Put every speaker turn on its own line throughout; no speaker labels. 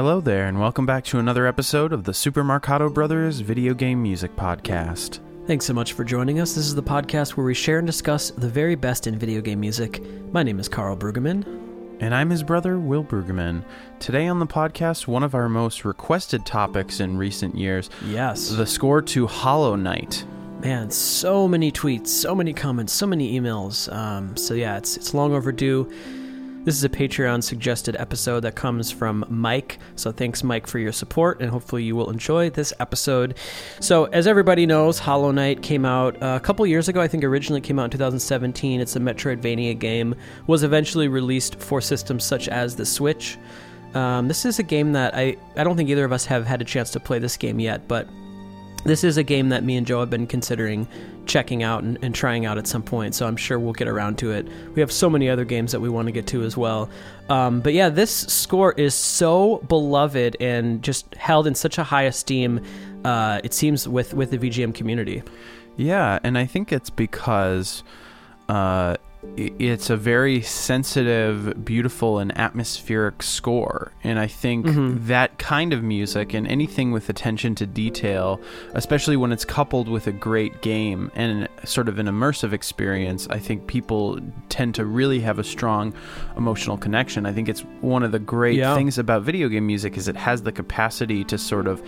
Hello there, and welcome back to another episode of the Super Marcato Brothers Video Game Music Podcast.
Thanks so much for joining us. This is the podcast where we share and discuss the very best in video game music. My name is Carl Brueggemann.
And I'm his brother, Will Brueggemann. Today on the podcast, one of our most requested topics in recent years
Yes.
the score to Hollow Knight.
Man, so many tweets, so many comments, so many emails. Um, so yeah, it's it's long overdue. This is a Patreon suggested episode that comes from Mike. So thanks, Mike, for your support, and hopefully you will enjoy this episode. So, as everybody knows, Hollow Knight came out a couple years ago. I think originally came out in 2017. It's a Metroidvania game. Was eventually released for systems such as the Switch. Um, this is a game that I I don't think either of us have had a chance to play this game yet, but this is a game that me and Joe have been considering checking out and, and, trying out at some point, so I'm sure we'll get around to it. We have so many other games that we want to get to as well. Um, but yeah, this score is so beloved and just held in such a high esteem, uh, it seems, with, with the VGM community.
Yeah, and I think it's because. Uh, it's a very sensitive, beautiful, and atmospheric score. And I think mm-hmm. that kind of music and anything with attention to detail, especially when it's coupled with a great game and sort of an immersive experience, I think people tend to really have a strong emotional connection. I think it's one of the great yeah. things about video game music is it has the capacity to sort of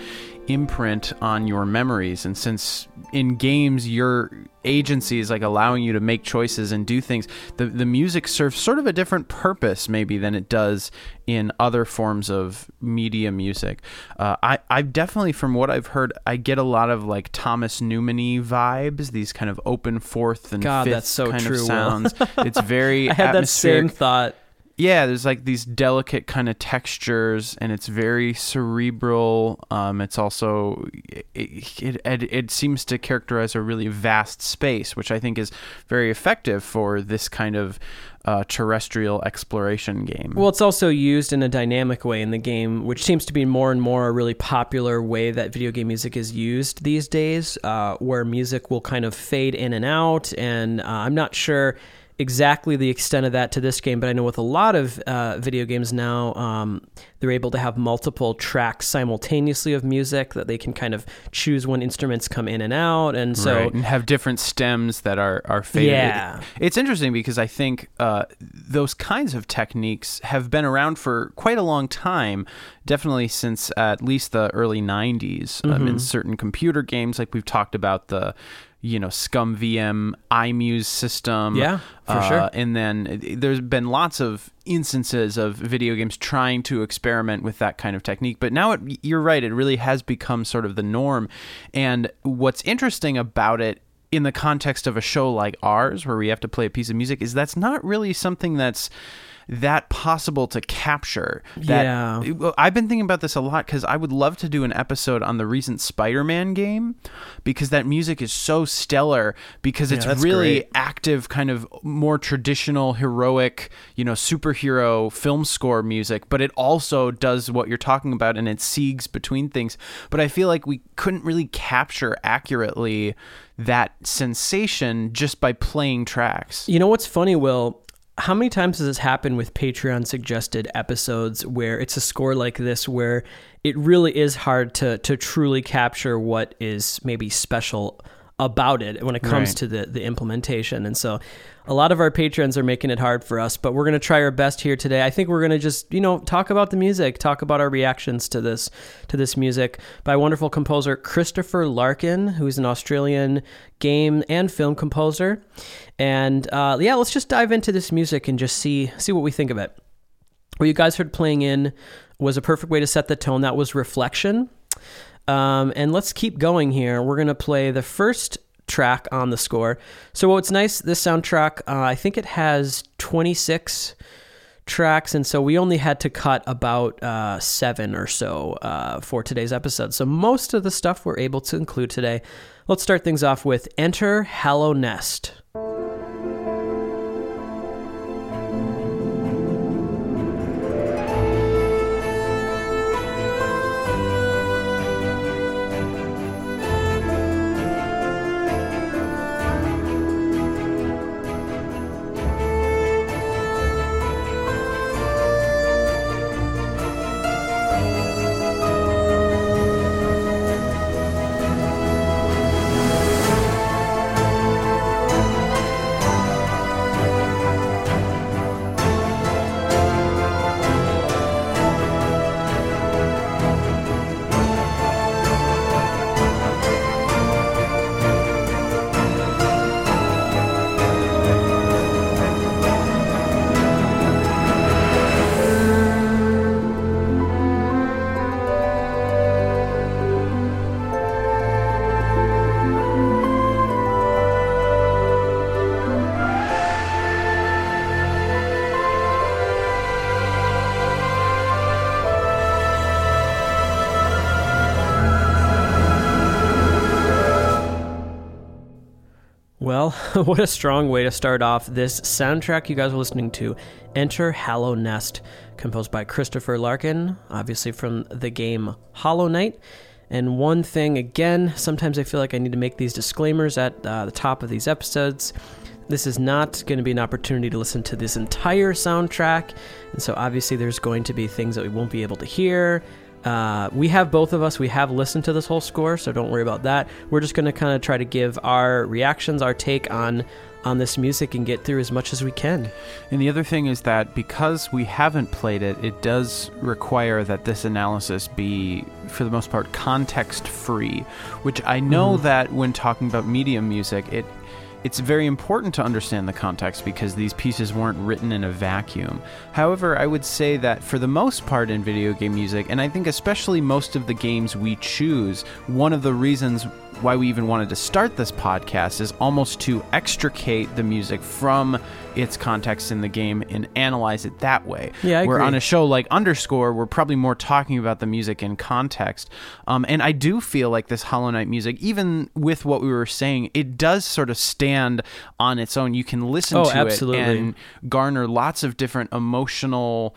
imprint on your memories. And since in games your agency is like allowing you to make choices and do things, the the music serves sort of a different purpose maybe than it does in other forms of media music. Uh, I I definitely from what I've heard, I get a lot of like Thomas Newman vibes, these kind of open fourth and
God,
fifth
that's so
kind
true,
of sounds. it's very
I had that same thought
yeah, there's like these delicate kind of textures, and it's very cerebral. Um, it's also it, it, it it seems to characterize a really vast space, which I think is very effective for this kind of uh, terrestrial exploration game.
Well, it's also used in a dynamic way in the game, which seems to be more and more a really popular way that video game music is used these days, uh, where music will kind of fade in and out. And uh, I'm not sure exactly the extent of that to this game, but I know with a lot of uh, video games now, um, they're able to have multiple tracks simultaneously of music that they can kind of choose when instruments come in and out, and so
right. and have different stems that are are faded.
Yeah,
it's interesting because I think uh, those kinds of techniques have been around for quite a long time. Definitely since at least the early '90s. Mm-hmm. Um, in certain computer games, like we've talked about the you know ScummVM iMuse system.
Yeah, for uh,
sure. And then there's been lots of instances of video games trying to experiment with that kind of technique. But now it, you're right; it really has become sort of the norm. And what's interesting about it in the context of a show like ours, where we have to play a piece of music, is that's not really something that's that possible to capture. That,
yeah.
I've been thinking about this a lot because I would love to do an episode on the recent Spider Man game because that music is so stellar because it's
yeah,
really
great.
active, kind of more traditional, heroic, you know, superhero film score music, but it also does what you're talking about and it siegs between things. But I feel like we couldn't really capture accurately that sensation just by playing tracks.
You know what's funny, Will? How many times has this happened with Patreon suggested episodes where it's a score like this where it really is hard to to truly capture what is maybe special about it when it comes right. to the the implementation. And so a lot of our patrons are making it hard for us, but we're going to try our best here today. I think we're going to just, you know, talk about the music, talk about our reactions to this to this music by wonderful composer Christopher Larkin, who's an Australian game and film composer. And uh, yeah, let's just dive into this music and just see see what we think of it. What you guys heard playing in was a perfect way to set the tone. That was Reflection. Um, and let's keep going here. We're going to play the first track on the score. So what's nice, this soundtrack, uh, I think it has 26 tracks, and so we only had to cut about uh, seven or so uh, for today's episode. So most of the stuff we're able to include today. Let's start things off with Enter Hallownest. Well, what a strong way to start off this soundtrack you guys are listening to Enter Hallownest, composed by Christopher Larkin, obviously from the game Hollow Knight. And one thing, again, sometimes I feel like I need to make these disclaimers at uh, the top of these episodes. This is not going to be an opportunity to listen to this entire soundtrack, and so obviously there's going to be things that we won't be able to hear. Uh, we have both of us, we have listened to this whole score, so don't worry about that. We're just going to kind of try to give our reactions, our take on on this music and get through as much as we can.
And the other thing is that because we haven't played it, it does require that this analysis be, for the most part, context free, which I know mm-hmm. that when talking about medium music, it it's very important to understand the context because these pieces weren't written in a vacuum. However, I would say that for the most part in video game music, and I think especially most of the games we choose, one of the reasons why we even wanted to start this podcast is almost to extricate the music from its context in the game and analyze it that way.
Yeah, I
Where
agree.
on a show like Underscore, we're probably more talking about the music in context. Um, and I do feel like this Hollow Knight music, even with what we were saying, it does sort of stand on its own. You can listen
oh,
to
absolutely.
it and garner lots of different emotional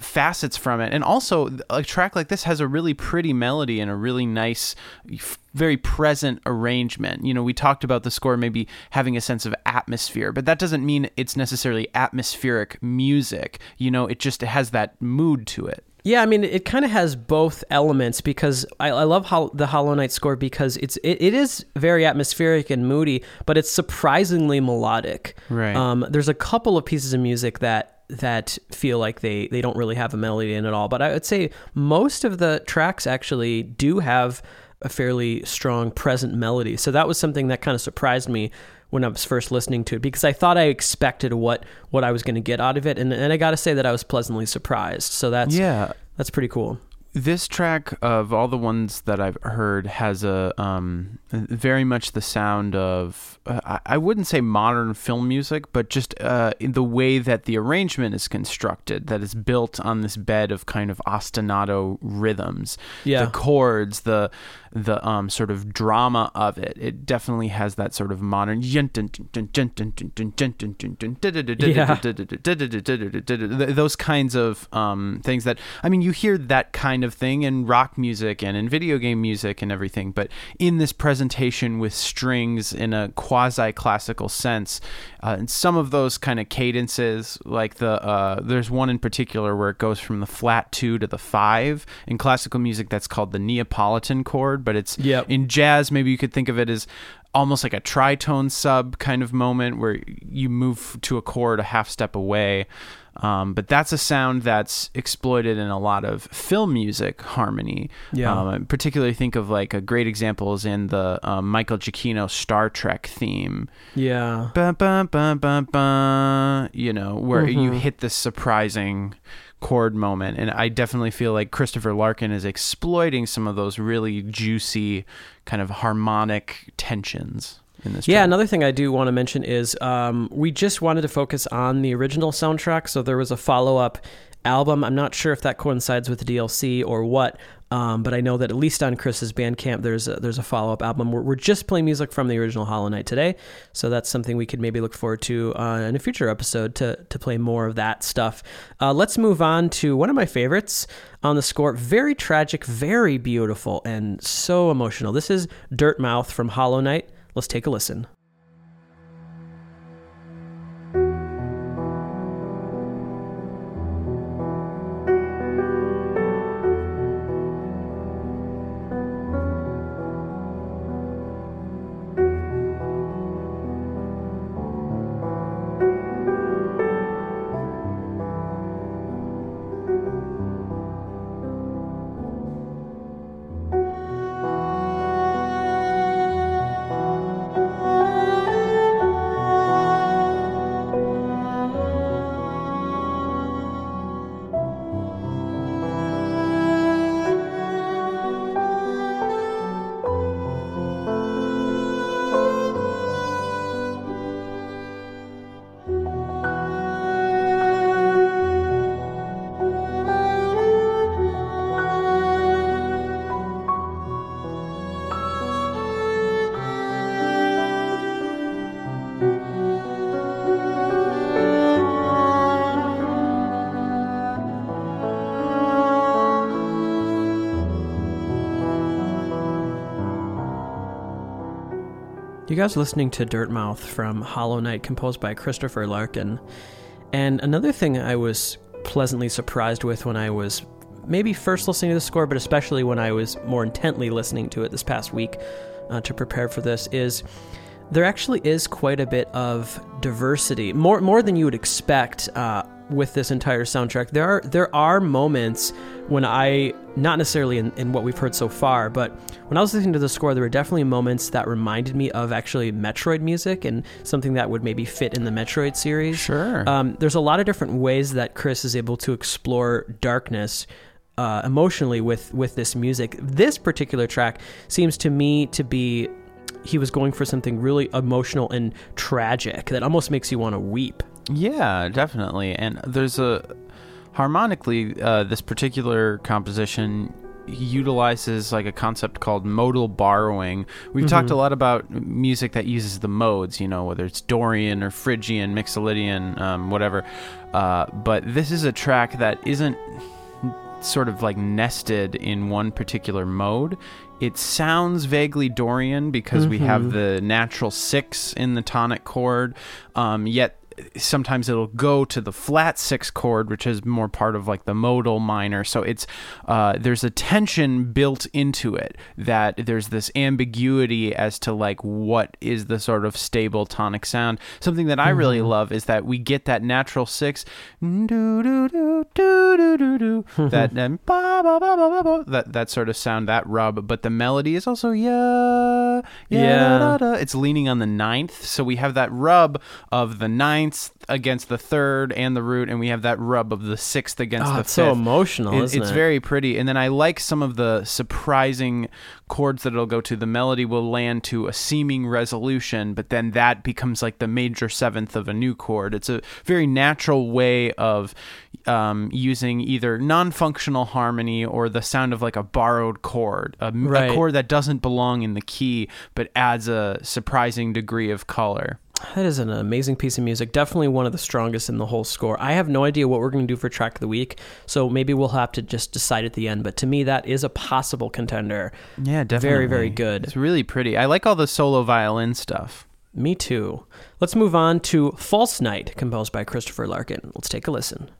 facets from it and also a track like this has a really pretty melody and a really nice very present arrangement you know we talked about the score maybe having a sense of atmosphere but that doesn't mean it's necessarily atmospheric music you know it just it has that mood to it
yeah, I mean, it kind of has both elements because I, I love how the Hollow Knight score because it's it, it is very atmospheric and moody, but it's surprisingly melodic.
Right.
Um, there's a couple of pieces of music that that feel like they they don't really have a melody in at all. But I would say most of the tracks actually do have a fairly strong present melody. So that was something that kind of surprised me when I was first listening to it because I thought I expected what what I was going to get out of it, and and I got to say that I was pleasantly surprised. So that's
yeah,
that's pretty cool.
This track of all the ones that I've heard has a um, very much the sound of uh, I wouldn't say modern film music, but just uh, in the way that the arrangement is constructed, that is built on this bed of kind of ostinato rhythms.
Yeah,
the chords, the the um, sort of drama of it. It definitely has that sort of modern those kinds of um, things that I mean you hear that kind of thing in rock music and in video game music and everything, but in this presentation with strings in a quasi classical sense, uh, and some of those kind of cadences, like the uh, there's one in particular where it goes from the flat two to the five in classical music that's called the Neapolitan chord but it's
yep.
in jazz. Maybe you could think of it as almost like a tritone sub kind of moment where you move to a chord a half step away. Um, but that's a sound that's exploited in a lot of film music harmony.
Yeah.
Um, particularly think of like a great example is in the um, Michael Giacchino Star Trek theme.
Yeah.
Ba, ba, ba, ba, ba, you know, where
mm-hmm.
you hit this surprising chord moment. And I definitely feel like Christopher Larkin is exploiting some of those really juicy kind of harmonic tensions. In this
yeah,
track.
another thing I do want to mention is um, we just wanted to focus on the original soundtrack. So there was a follow up album. I'm not sure if that coincides with the DLC or what, um, but I know that at least on Chris's Bandcamp, there's a, there's a follow up album. We're, we're, just playing music from the original Hollow Knight today, so that's something we could maybe look forward to uh, in a future episode to to play more of that stuff. Uh, let's move on to one of my favorites on the score. Very tragic, very beautiful, and so emotional. This is Dirtmouth from Hollow Knight. Let's take a listen. You guys listening to Dirtmouth from Hollow Knight, composed by Christopher Larkin. And another thing I was pleasantly surprised with when I was maybe first listening to the score, but especially when I was more intently listening to it this past week uh, to prepare for this, is there actually is quite a bit of diversity, more more than you would expect uh, with this entire soundtrack. There are there are moments when I not necessarily in, in what we've heard so far, but when I was listening to the score, there were definitely moments that reminded me of actually Metroid music and something that would maybe fit in the Metroid series.
Sure.
Um, there's a lot of different ways that Chris is able to explore darkness uh, emotionally with with this music. This particular track seems to me to be he was going for something really emotional and tragic that almost makes you want to weep.
Yeah, definitely. And there's a harmonically uh, this particular composition utilizes like a concept called modal borrowing. We've talked a lot about music that uses the modes, you know, whether it's Dorian or Phrygian, Mixolydian, um, whatever. Uh, but this is a track that isn't sort of like nested in one particular mode. It sounds vaguely Dorian because we have the natural six in the tonic chord, um, yet sometimes it'll go to the flat six chord, which is more part of like the modal minor. So it's uh, there's a tension built into it that there's this ambiguity as to like what is the sort of stable tonic sound. Something that I really love is that we get that natural six, that um, ba, ba, ba, ba, ba, ba, that that sort of sound, that rub. But the melody is also yeah, yeah,
Yeah.
da, da. It's leaning on the ninth, so we have that rub of the ninth against the third and the root, and we have that rub of the sixth against
Oh,
the
it's
fifth.
so emotional,
It-
isn't
it's
it?
very pretty, and then I like some of the surprising chords that it'll go to. The melody will land to a seeming resolution, but then that becomes like the major seventh of a new chord. It's a very natural way of um, using either non-functional harmony or the sound of like a borrowed chord, a,
Right.
chord that doesn't belong in the key but adds a surprising degree of color.
That is an amazing piece of music. Definitely one of the strongest in the whole score. I have no idea what we're going to do for track of the week, so maybe we'll have to just decide at the end. But to me, that is a possible contender.
Yeah, definitely.
Very, very good.
It's really pretty. I like all the solo violin stuff.
Me too. Let's move on to False Knight, composed by Christopher Larkin. Let's take a listen.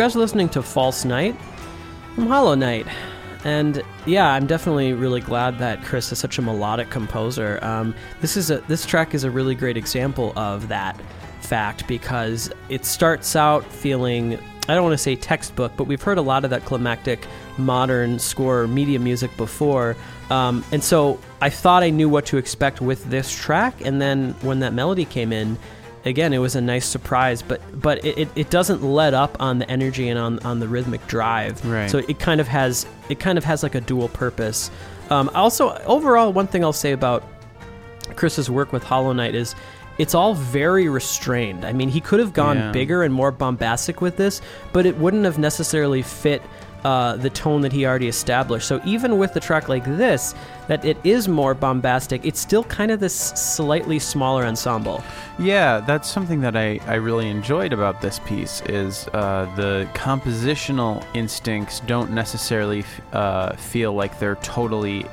Guys are listening to False Knight from Hollow Knight. And yeah, I'm definitely really glad that Chris is such a melodic composer. Um, this is a this track is a really great example of that fact because it starts out feeling I don't want to say textbook, but we've heard a lot of that climactic modern score media music before. Um, and so I thought I knew what to expect with this track, and then when that melody came in, again, it was a nice surprise. But but it, it, doesn't let up on the energy and on, on the rhythmic drive.
Right.
So it kind of has it kind of has like a dual purpose. Um, also, overall, one thing I'll say about Chris's work with Hollow Knight is it's all very restrained. I mean, he could have gone
Yeah.
bigger and more bombastic with this, but it wouldn't have necessarily fit uh, the tone that he already established. So even with the track like this, that it is more bombastic, it's still kind of this slightly smaller ensemble.
Yeah, that's something that I, I really enjoyed about this piece is uh, the compositional instincts don't necessarily uh, feel like they're totally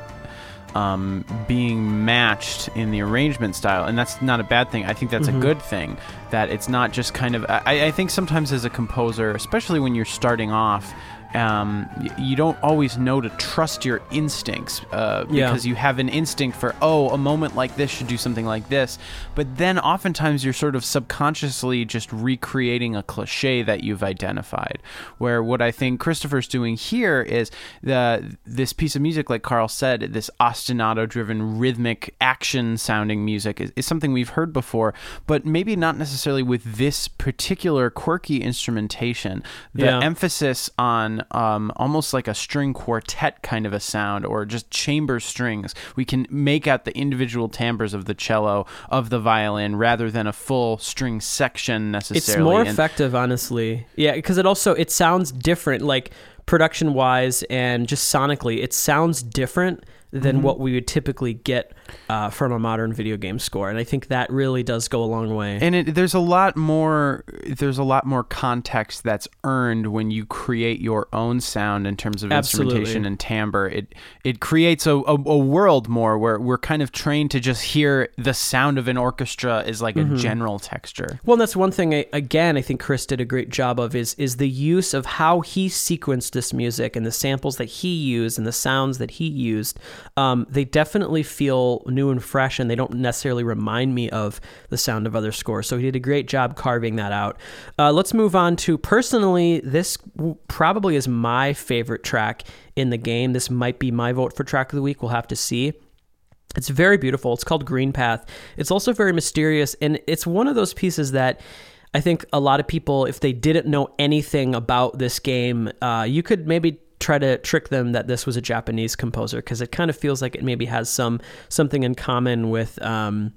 um, being matched in the arrangement style, and that's not a bad thing. I think that's mm-hmm. a good thing. That it's not just kind of. I, I think sometimes as a composer, especially when you're starting off, um, you don't always know to trust your instincts uh, because yeah. you have an instinct for oh a moment like this should do something like this but then oftentimes you're sort of subconsciously just recreating a cliche that you've identified where what i think christopher's doing here is the this piece of music like carl said this ostinato driven rhythmic action sounding music is, is something we've heard before but maybe not necessarily with this particular quirky instrumentation the yeah. emphasis on um, almost like a string quartet kind of a sound or just chamber strings. We can make out the individual timbres of the cello, of the violin, rather than a full string section necessarily.
It's more
and,
effective, honestly. Yeah, because it also it sounds different, like production wise and just sonically, it sounds different than mm-hmm. what we would typically get uh, from a modern video game score, and I think that really does go a long way.
And it, there's a lot more. There's a lot more context that's earned when you create your own sound in terms of Absolutely. instrumentation and timbre. It it creates a, a, a, world more where we're kind of trained to just hear the sound of an orchestra is like mm-hmm. a general texture.
Well, that's one thing. I, again, I think Chris did a great job of is is the use of how he sequenced this music and the samples that he used and the sounds that he used. Um, they definitely feel new and fresh, and they don't necessarily remind me of the sound of other scores. So he did a great job carving that out. Uh, let's move on to personally, this probably is my favorite track in the game. This might be my vote for track of the week. We'll have to see. It's very beautiful. It's called Green Path. It's also very mysterious, and it's one of those pieces that. I think a lot of people, if they didn't know anything about this game, uh, you could maybe try to trick them that this was a Japanese composer because it kind of feels like it maybe has some something in common with um,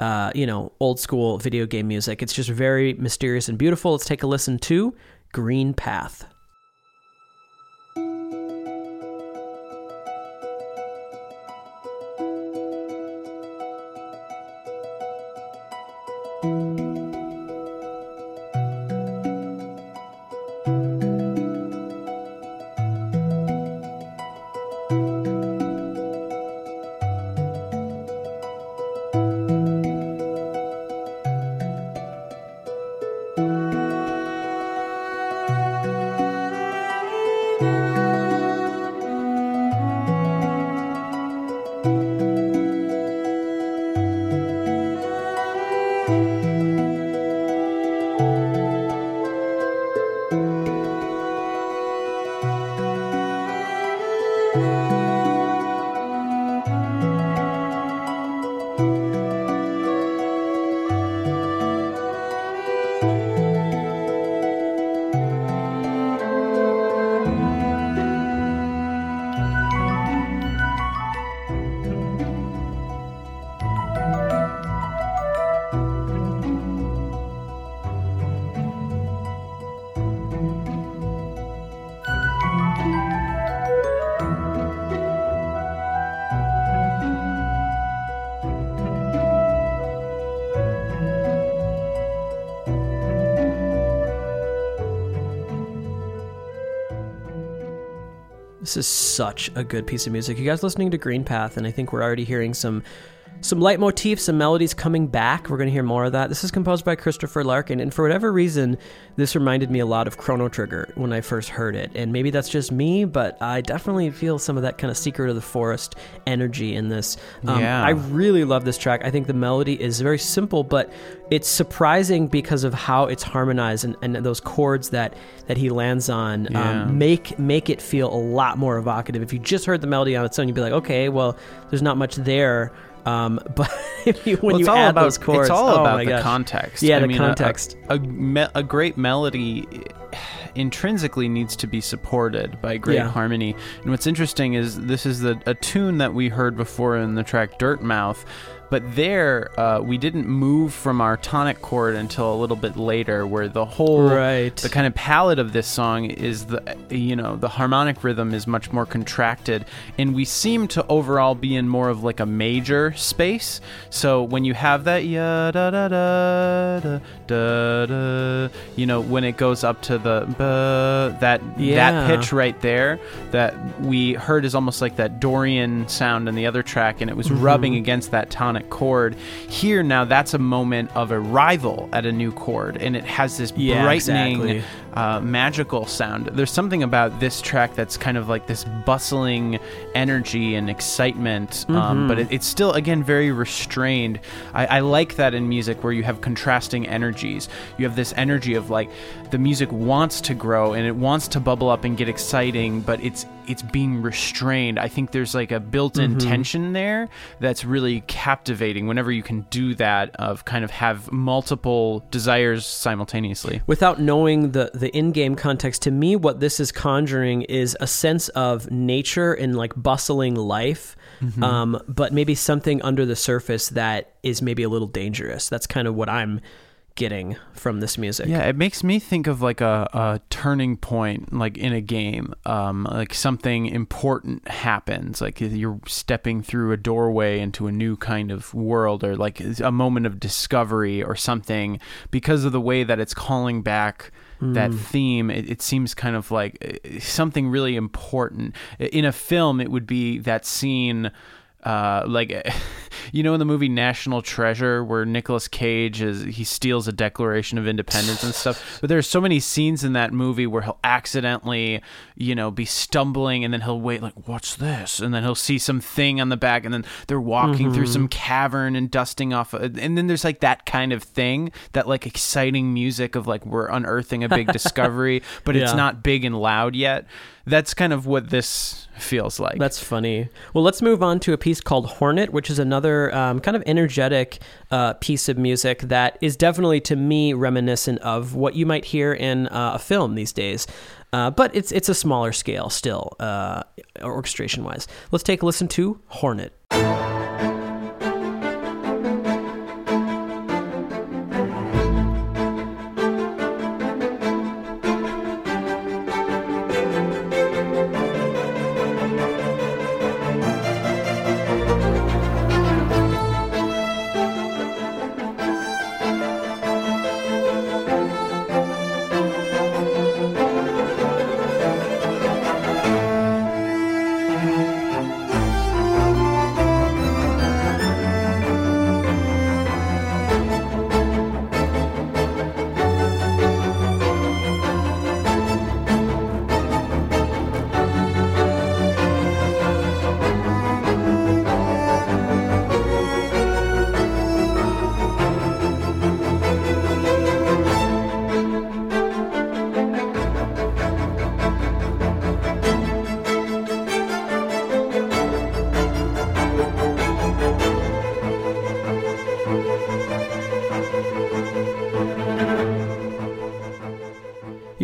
uh, you know old school video game music. It's just very mysterious and beautiful. Let's take a listen to Green Path. This is such a good piece of music. You guys listening to Green Path, and I think we're already hearing some some leitmotifs, some melodies coming back. We're going to hear more of that. This is composed by Christopher Larkin, and for whatever reason, this reminded me a lot of Chrono Trigger when I first heard it. And maybe that's just me, but I definitely feel some of that kind of Secret of the Forest energy in this. Um, yeah. I really love this track. I think the melody is very simple, but it's surprising because of how it's harmonized and, and those chords that, that he lands on um, yeah. um, make make it feel a lot more evocative. If you just heard the melody on its own, you'd be like, okay, well, there's not much there um, but you, when well, you add
about,
those chords,
it's all
oh
about the context.
Yeah, I the mean, context.
A, a, a, me- a, great melody intrinsically needs to be supported by great
Yeah.
harmony. And what's interesting is this is the a tune that we heard before in the track Dirtmouth. But there, uh, we didn't move from our tonic chord until a little bit later, where the whole
Right.
the kind of palette of this song is the you know the harmonic rhythm is much more contracted, and we seem to overall be in more of like a major space. So when you have that ya da da da da da da, you know when it goes up to the that
Yeah.
that pitch right there that we heard is almost like that Dorian sound in the other track, and it was
Mm-hmm.
rubbing against that tonic chord. Here now, that's a moment of arrival at a new chord, and it has this
Yeah,
brightening,
exactly.
Uh, magical sound. There's something about this track that's kind of like this bustling energy and excitement,
Mm-hmm.
um, but it, it's still again very restrained. I, I like that in music where you have contrasting energies. You have this energy of like the music wants to grow and it wants to bubble up and get exciting, but it's it's being restrained. I think there's like a built-in
Mm-hmm.
tension there that's really captivating whenever you can do that of kind of have multiple desires simultaneously.
without knowing the the in-game context to me what this is conjuring is a sense of nature and like bustling life
Mm-hmm.
um, but maybe something under the surface that is maybe a little dangerous that's kind of what i'm getting from this music
Yeah, it makes me think of like a, a turning point, like in a game. Um, like something important happens, like you're stepping through a doorway into a new kind of world, or like a moment of discovery or something. Because of the way that it's calling back that theme, it, it seems kind of like uh, something really important. In a film, it would be that scene uh, like you know in the movie National Treasure where Nicolas Cage is he steals a Declaration of Independence and stuff. But there's so many scenes in that movie where he'll accidentally, you know, be stumbling and then he'll wait like what's this? And then he'll see some thing on the back and then they're walking through some cavern and dusting off and then there's like that kind of thing, that like exciting music of like we're unearthing a big discovery, but it's not big and loud yet. That's kind of what this feels like.
That's funny. Well, let's move on to a piece called Hornet, which is another um, kind of energetic uh, piece of music that is definitely, to me, reminiscent of what you might hear in uh, a film these days. Uh, but it's it's a smaller scale still, uh, orchestration wise. Let's take a listen to Hornet.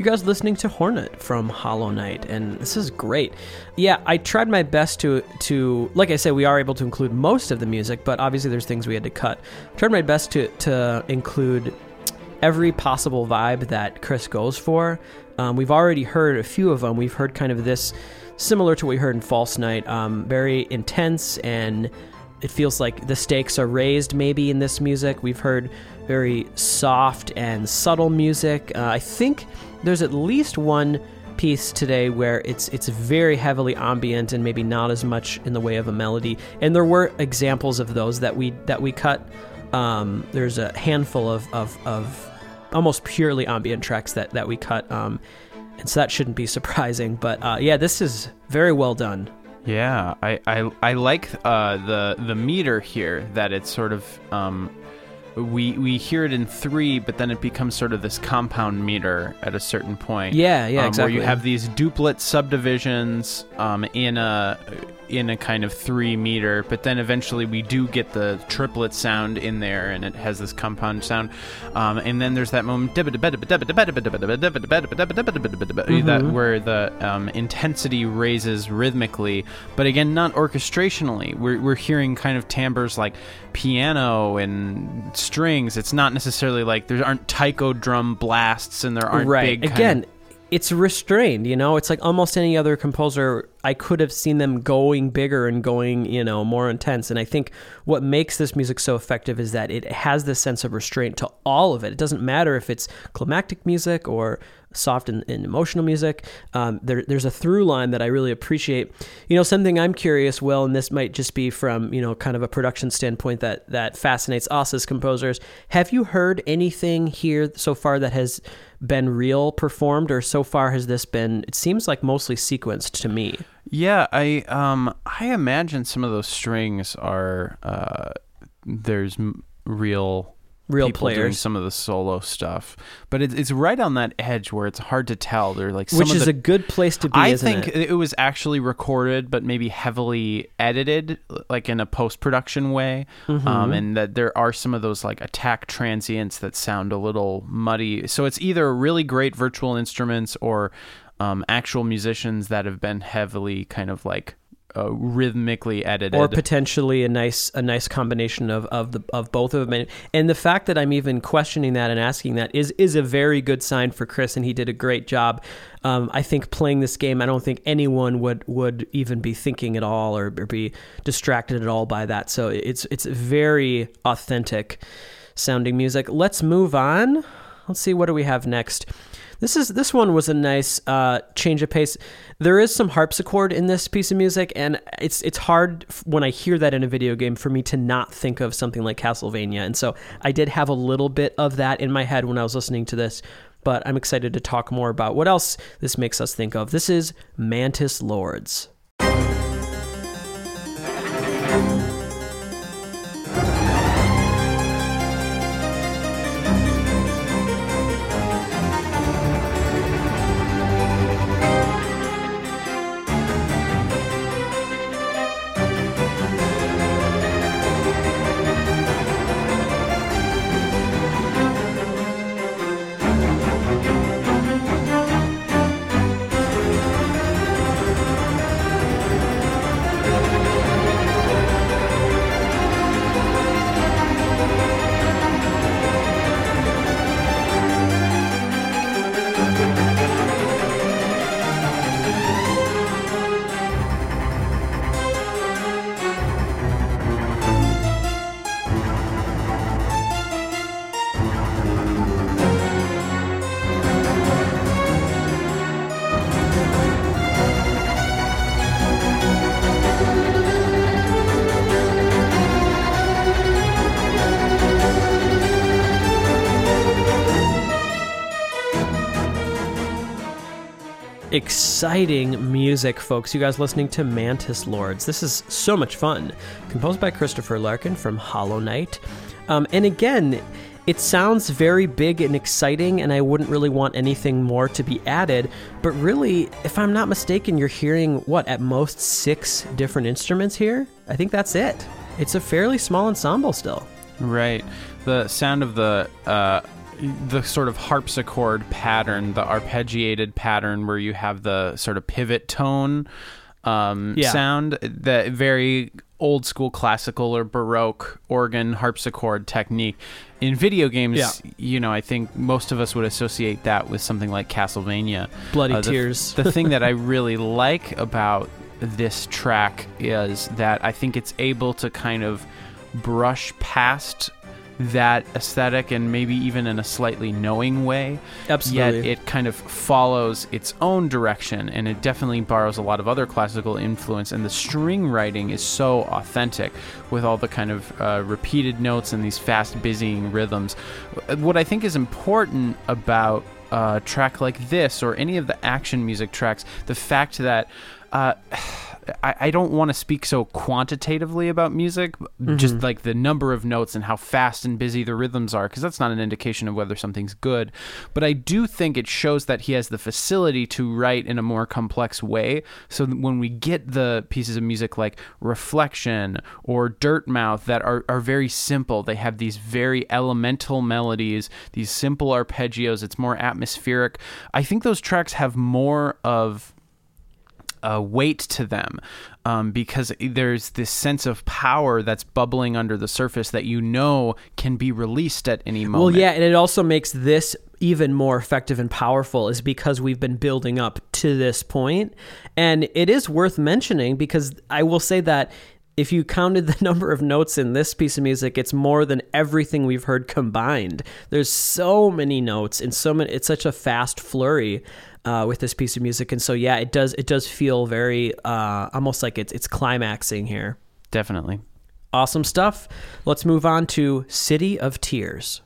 Guys listening to Hornet from Hollow Knight, and this is great. Yeah, I tried my best to to like I said, we are able to include most of the music, but obviously there's things we had to cut. I tried my best to to include every possible vibe that Chris goes for. Um, we've already heard a few of them. We've heard kind of this similar to what we heard in False Knight, um, very intense and it feels like the stakes are raised maybe in this music. We've heard very soft and subtle music. Uh, I think there's at least one piece today where it's it's very heavily ambient and maybe not as much in the way of a melody. And there were examples of those that we that we cut. Um, there's a handful of, of, of almost purely ambient tracks that, that we cut. Um, and so that shouldn't be surprising. But uh, yeah, this is very well done.
Yeah, I I, I like uh, the the meter here that it's sort of um, we we hear it in three, but then it becomes sort of this compound meter at a certain point.
Yeah, yeah,
um,
exactly.
Where you have these duplet subdivisions um, in a in a kind of three meter, but then eventually we do get the triplet sound in there, and it has this compound sound. Um, and then there's that moment that where the um, intensity raises rhythmically, but again, not orchestrationally. We're we're hearing kind of timbres like piano and strings. It's not necessarily like there aren't taiko drum blasts, and there aren't
right.
big
Again,
of-
it's restrained. You know, it's like almost any other composer. I could have seen them going bigger and going, you know, more intense. And I think what makes this music so effective is that it has this sense of restraint to all of it. It doesn't matter if it's climactic music or soft and, and emotional music. Um, there, there's a through line that I really appreciate. You know, something I'm curious, Will, and this might just be from you know kind of a production standpoint that that fascinates us as composers. Have you heard anything here so far that has been real performed, or so far has this been? It seems like mostly sequenced to me.
Yeah, I um I imagine some of those strings are uh there's real
Real
people doing
players.
some of the solo stuff, but it's it's right on that edge where it's hard to tell. They're like some
Which is
the,
a good place to be,
I think
it?
it? was actually recorded, but maybe heavily edited, like in a post production way.
Mm-hmm.
Um, and that there are some of those like attack transients that sound a little muddy. So it's either really great virtual instruments or um, actual musicians that have been heavily kind of like uh, rhythmically edited.
or potentially a nice a nice combination of, of the of both of them. And, the fact that I'm even questioning that and asking that is is a very good sign for Chris and he did a great job. Um, I think playing this game I don't think anyone would would even be thinking at all or, or be distracted at all by that. So it's it's very authentic sounding music. Let's move on. Let's see what do we have next this is this one was a nice uh, change of pace. There is some harpsichord in this piece of music, and it's it's hard when I hear that in a video game for me to not think of something like Castlevania. And so I did have a little bit of that in my head when I was listening to this. But I'm excited to talk more about what else this makes us think of. This is Mantis Lords. Exciting music, folks. You guys listening to Mantis Lords. This is so much fun. Composed by Christopher Larkin from Hollow Knight. Um, and again, it sounds very big and exciting, and I wouldn't really want anything more to be added. But really, if I'm not mistaken, you're hearing what, at most six different instruments here? I think that's it. It's a fairly small ensemble still.
Right. The sound of the uh, the sort of harpsichord pattern, the arpeggiated pattern where you have the sort of pivot tone um,
Yeah.
sound, the very old school classical or baroque organ harpsichord technique. In video games,
Yeah.
you know, I think most of us would associate that with something like Castlevania.
Bloody
Uh, the-
tears.
the thing that I really like about this track is that I think it's able to kind of brush past that aesthetic and maybe even in a slightly knowing way.
Absolutely.
Yet it kind of follows its own direction and it definitely borrows a lot of other classical influence. And the string writing is so authentic with all the kind of uh, repeated notes and these fast, busying rhythms. What I think is important about a track like this or any of the action music tracks, the fact that. Uh, I, I don't want to speak so quantitatively about music,
Mm-hmm.
just like the number of notes and how fast and busy the rhythms are, because that's not an indication of whether something's good. But I do think it shows that he has the facility to write in a more complex way. So when we get the pieces of music like Reflection or Dirtmouth that are, are very simple, they have these very elemental melodies, these simple arpeggios, it's more atmospheric. I think those tracks have more of uh, weight to them um, because there's this sense of power that's bubbling under the surface that you know can be released at any moment.
Well, yeah, and it also makes this even more effective and powerful is because we've been building up to this point. And it is worth mentioning because I will say that if you counted the number of notes in this piece of music, it's more than everything we've heard combined. There's so many notes and so many. It's such a fast flurry uh, with this piece of music, and so yeah, it does. It does feel very uh, almost like it's it's climaxing here.
Definitely.
Awesome stuff. Let's move on to City of Tears.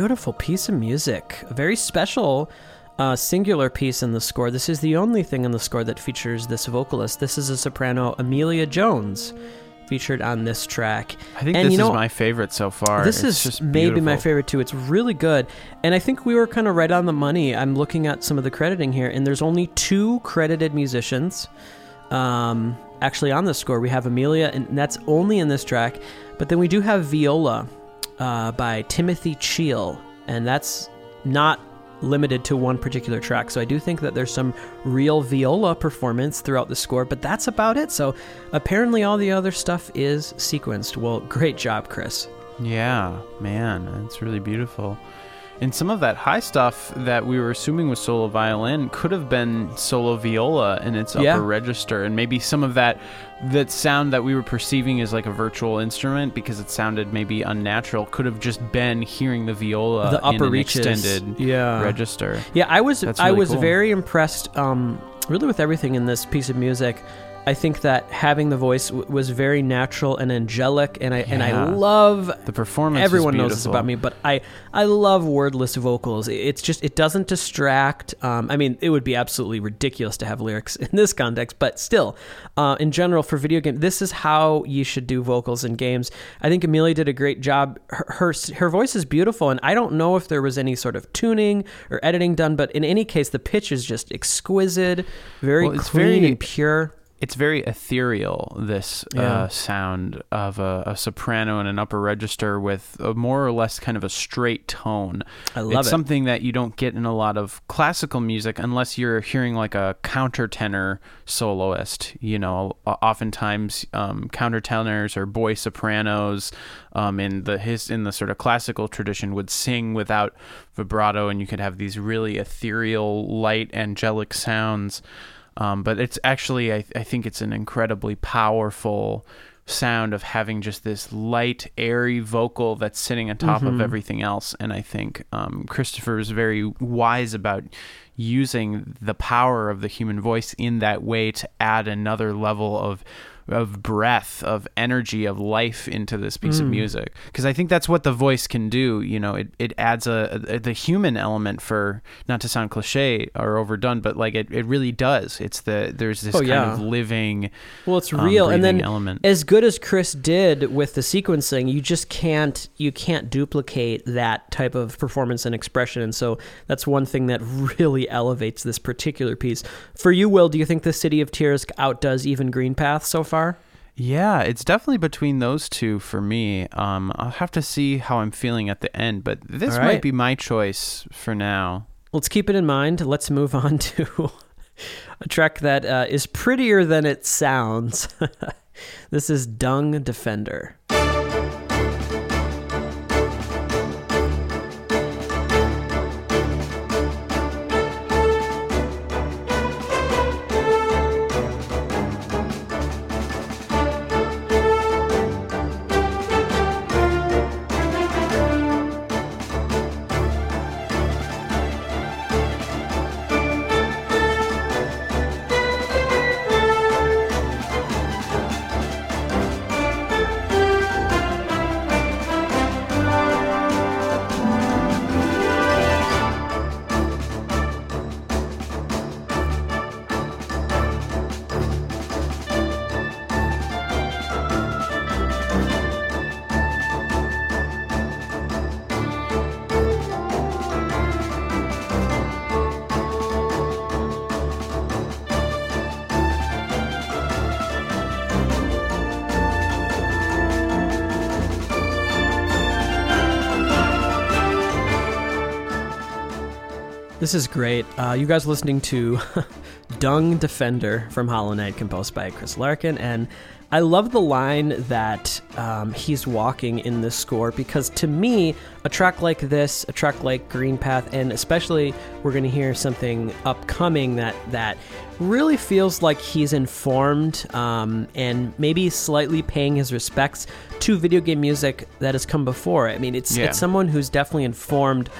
Beautiful piece of music. A very special, uh, singular piece in the score. This is the only thing in the score that features this vocalist. This is a soprano, Amelia Jones, featured on this track.
I think
And
this
you know,
is my favorite so far.
This
It's
is
just
maybe my favorite too. It's really good. And I think we were kind of right on the money. I'm looking at some of the crediting here, and there's only two credited musicians. Um, actually, on this score, we have Amelia, and that's only in this track. But then we do have Viola uh, by Timothy Cheel, and that's not limited to one particular track. So I do think that there's some real viola performance throughout the score, but that's about it. So apparently, all the other stuff is sequenced. Well, great job, Chris.
Yeah, man, it's really beautiful. And some of that high stuff that we were assuming was solo violin could have been solo viola in its upper register, and maybe some of that that sound that we were perceiving as like a virtual instrument because it sounded maybe unnatural could have just been hearing the viola
the upper reaches,
extended
yeah,
register.
Yeah, I was
That's
I was
cool.
very impressed, um, really with everything in this piece of music. I think that having the voice w- was very natural and angelic, and I and I
Yeah.
love.
The performance.
Everyone knows this
beautiful.
about me, but I I love wordless vocals. It's just it doesn't distract. Um, I mean, it would be absolutely ridiculous to have lyrics in this context, but still, uh, in general, for video game, this is how you should do vocals in games. I think Amelia did a great job. Her, her her voice is beautiful, and I don't know if there was any sort of tuning or editing done, but in any case, the pitch is just exquisite, very
Well, it's
clean
very-
and pure.
It's very ethereal this
Yeah.
uh, sound of a, a soprano and an upper register with a more or less kind of a straight tone
I love
it's
it.
something that you don't get in a lot of classical music unless you're hearing like a countertenor soloist you know oftentimes um, countertenors or boy sopranos um, in the his in the sort of classical tradition would sing without vibrato and you could have these really ethereal light angelic sounds um, but it's actually I, I think it's an incredibly powerful sound of having just this light, airy vocal that's sitting on top of everything else. And I think um, Christopher is very wise about using the power of the human voice in that way to add another level of of breath, of energy, of life into this piece of music. Because I think that's what the voice can do. You know, it, it adds a, a the human element for not to sound cliche or overdone, but like it, it really does. It's the there's this
Oh,
kind
yeah.
of living
Well, it's
um,
real, and then
element.
as good as Chris did with the sequencing, you just can't you can't duplicate that type of performance and expression. And so that's one thing that really elevates this particular piece. For you, Will, do you think the City of Tears outdoes even Green Path so far?
Yeah, it's definitely between those two for me. Um, I'll have to see how I'm feeling at the end, but this
right.
might be my choice for now.
Let's keep it in mind. Let's move on to a track that uh, is prettier than it sounds. this is Dung Defender. This is great. Uh, you guys are listening to Dung Defender from Hollow Knight, composed by Chris Larkin. And I love the line that um, he's walking in this score because to me, a track like this, a track like Green Path, and especially we're going to hear something upcoming that, that really feels like he's informed um, and maybe slightly paying his respects to video game music that has come before. I mean, it's,
Yeah.
it's someone who's definitely informed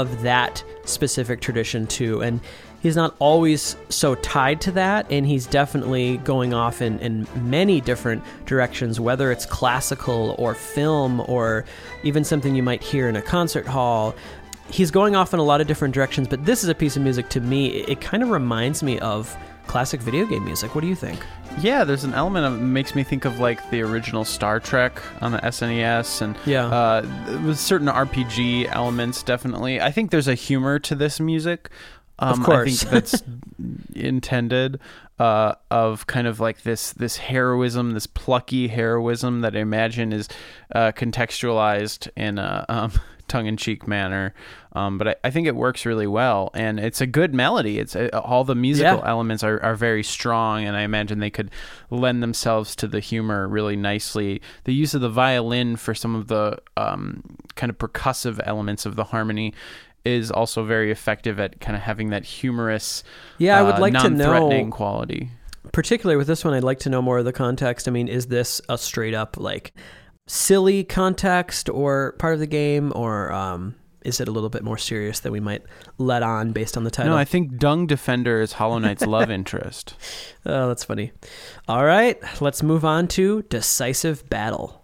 of that specific tradition too. And he's not always so tied to that and he's definitely going off in, in many different directions whether it's classical or film or even something you might hear in a concert hall. He's going off in a lot of different directions but this is a piece of music to me it, it kind of reminds me of classic video game music what do you think
Yeah, there's an element of makes me think of like the original Star Trek on the SNES, and
Yeah.
uh, with certain RPG elements. Definitely, I think there's a humor to this music. Um,
Of course.
I think that's intended uh, of kind of like this this heroism, this plucky heroism that I imagine is uh, contextualized in a um, tongue-in-cheek manner. Um, but I, I think it works really well, and it's a good melody. It's uh, all the musical
Yeah.
elements are, are very strong, and I imagine they could lend themselves to the humor really nicely. The use of the violin for some of the um, kind of percussive elements of the harmony is also very effective at kind of having that humorous,
Yeah, I would
uh,
like to know-
quality.
particularly with this one, I'd like to know more of the context. I mean, is this a straight up like silly context or part of the game, or um, is it a little bit more serious than we might let on based on the title?
No, I think Dung Defender is Hollow Knight's love interest.
oh, that's funny. All right, let's move on to Decisive Battle.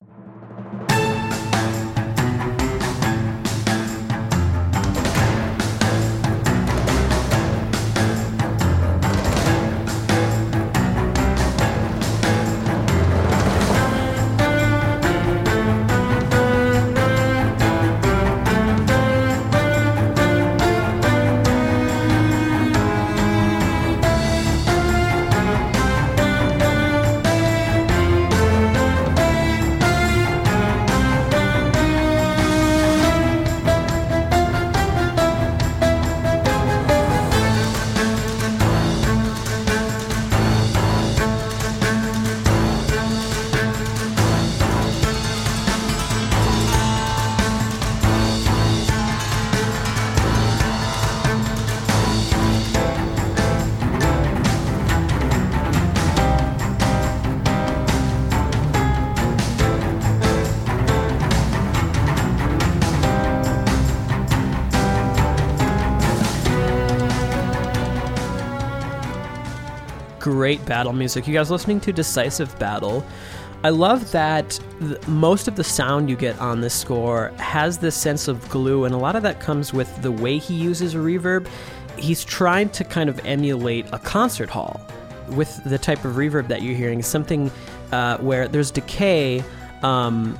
Great battle music. You guys listening to Decisive Battle. I love that th- most of the sound you get on this score has this sense of glue, and a lot of that comes with the way he uses reverb. He's trying to kind of emulate a concert hall with the type of reverb that you're hearing. Something uh, where there's decay, um,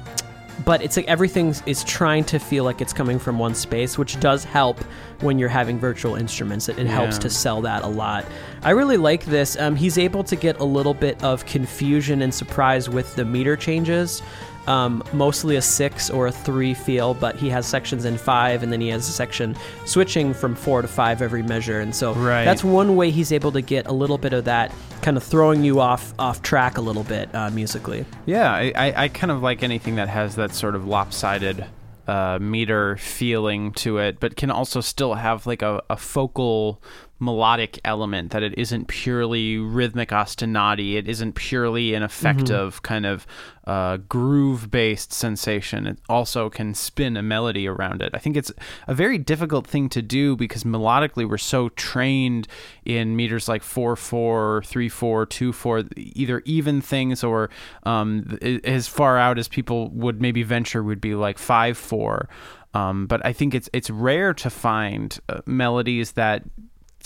but it's like everything is trying to feel like it's coming from one space, which does help when you're having virtual instruments. It, it helps to sell that a lot. I really like this. Um, he's able to get a little bit of confusion and surprise with the meter changes. Um, mostly a six or a three feel, but he has sections in five, and then he has a section switching from four to five every measure, and so
Right.
that's one way he's able to get a little bit of that kind of throwing you off off track a little bit uh, musically.
Yeah, I, I, I kind of like anything that has that sort of lopsided uh, meter feeling to it, but can also still have like a, a focal melodic element that it isn't purely rhythmic ostinati. It isn't purely an effective kind of uh, groove based sensation. It also can spin a melody around it. I think it's a very difficult thing to do because melodically we're so trained in meters like 4 4, 3 4, 2 4, either even things or um, as far out as people would maybe venture would be like 5 4. Um, but I think it's it's rare to find uh, melodies that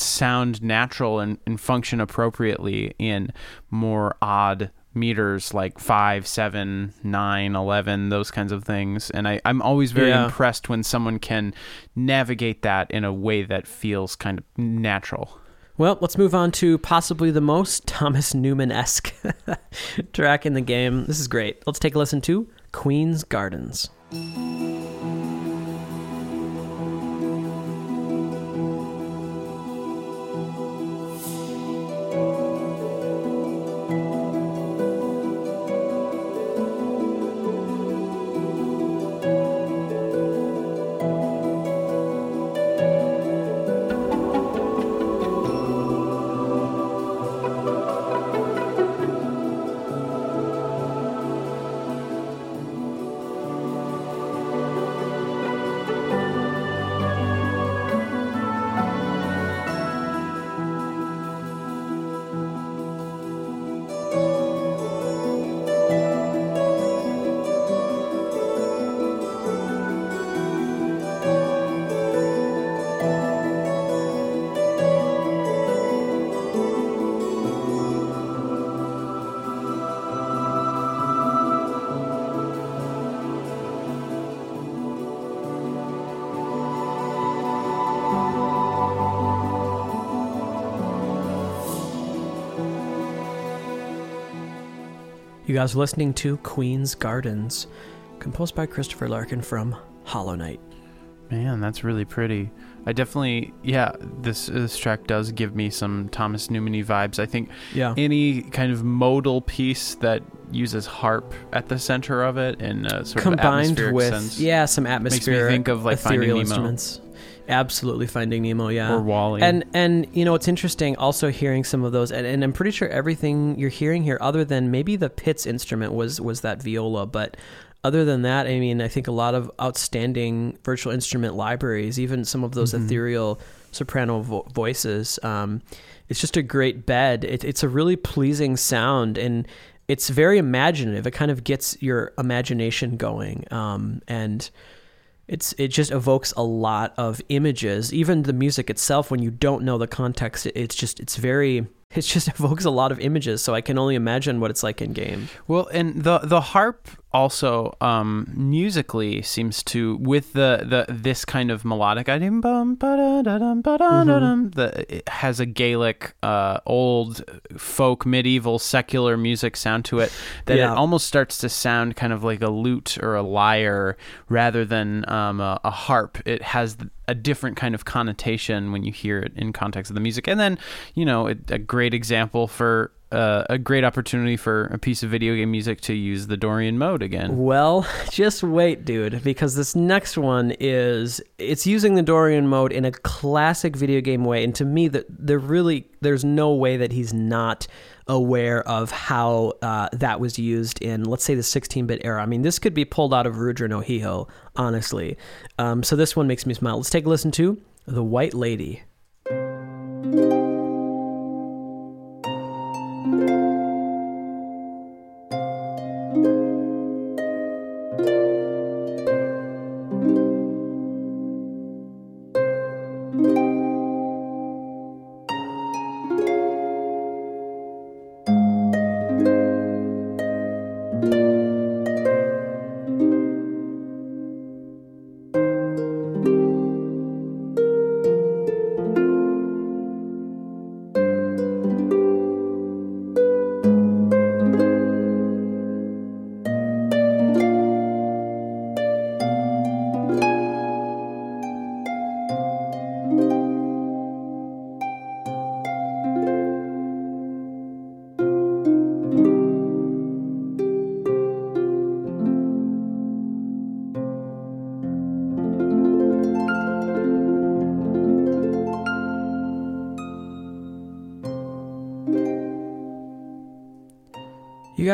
sound natural and, and function appropriately in more odd meters like 5 7 9 11 those kinds of things and I, i'm always very
Yeah.
impressed when someone can navigate that in a way that feels kind of natural
Well, let's move on to possibly the most Thomas Newman esque track in the game. This is great. Let's take a listen to Queen's Gardens. You guys are listening to Queen's Gardens, composed by Christopher Larkin from Hollow Knight.
man that's really pretty i definitely yeah this this track does give me some thomas newman vibes i think
Yeah.
any kind of modal piece that uses harp at the center of it in a sort of
Combined
atmospheric
with
sense
yeah, some atmospheric
think of, like, Finding Nemo.
instruments. Absolutely, Finding Nemo. Yeah.
or WALL-E
And and you know it's interesting also hearing some of those and, and I'm pretty sure everything you're hearing here other than maybe the Pitts instrument was was that viola but other than that I mean I think a lot of outstanding virtual instrument libraries even some of those
Mm-hmm.
ethereal soprano vo- voices um, it's just a great bed it, it's a really pleasing sound and it's very imaginative it kind of gets your imagination going um, and it's it just evokes a lot of images even the music itself when you don't know the context it's just it's very it just evokes a lot of images so i can only imagine what it's like in game
Well, and the the harp also um, musically seems to with the, the this kind of melodic ba-da-da-dum, the it has a Gaelic uh, old folk medieval secular music sound to it that
Yeah.
it almost starts to sound kind of like a lute or a lyre rather than um, a, a harp. It has a different kind of connotation when you hear it in context of the music. And then, you know, it, a great example for uh, a great opportunity for a piece of video game music to use the Dorian mode again.
well just wait dude because this next one is it's using the dorian mode in a classic video game way and to me that there really there's no way that he's not aware of how uh, that was used in let's say the 16-bit era. I mean this could be pulled out of Rudra no Hihō honestly. Um, so this one makes me smile. Let's take a listen to the white lady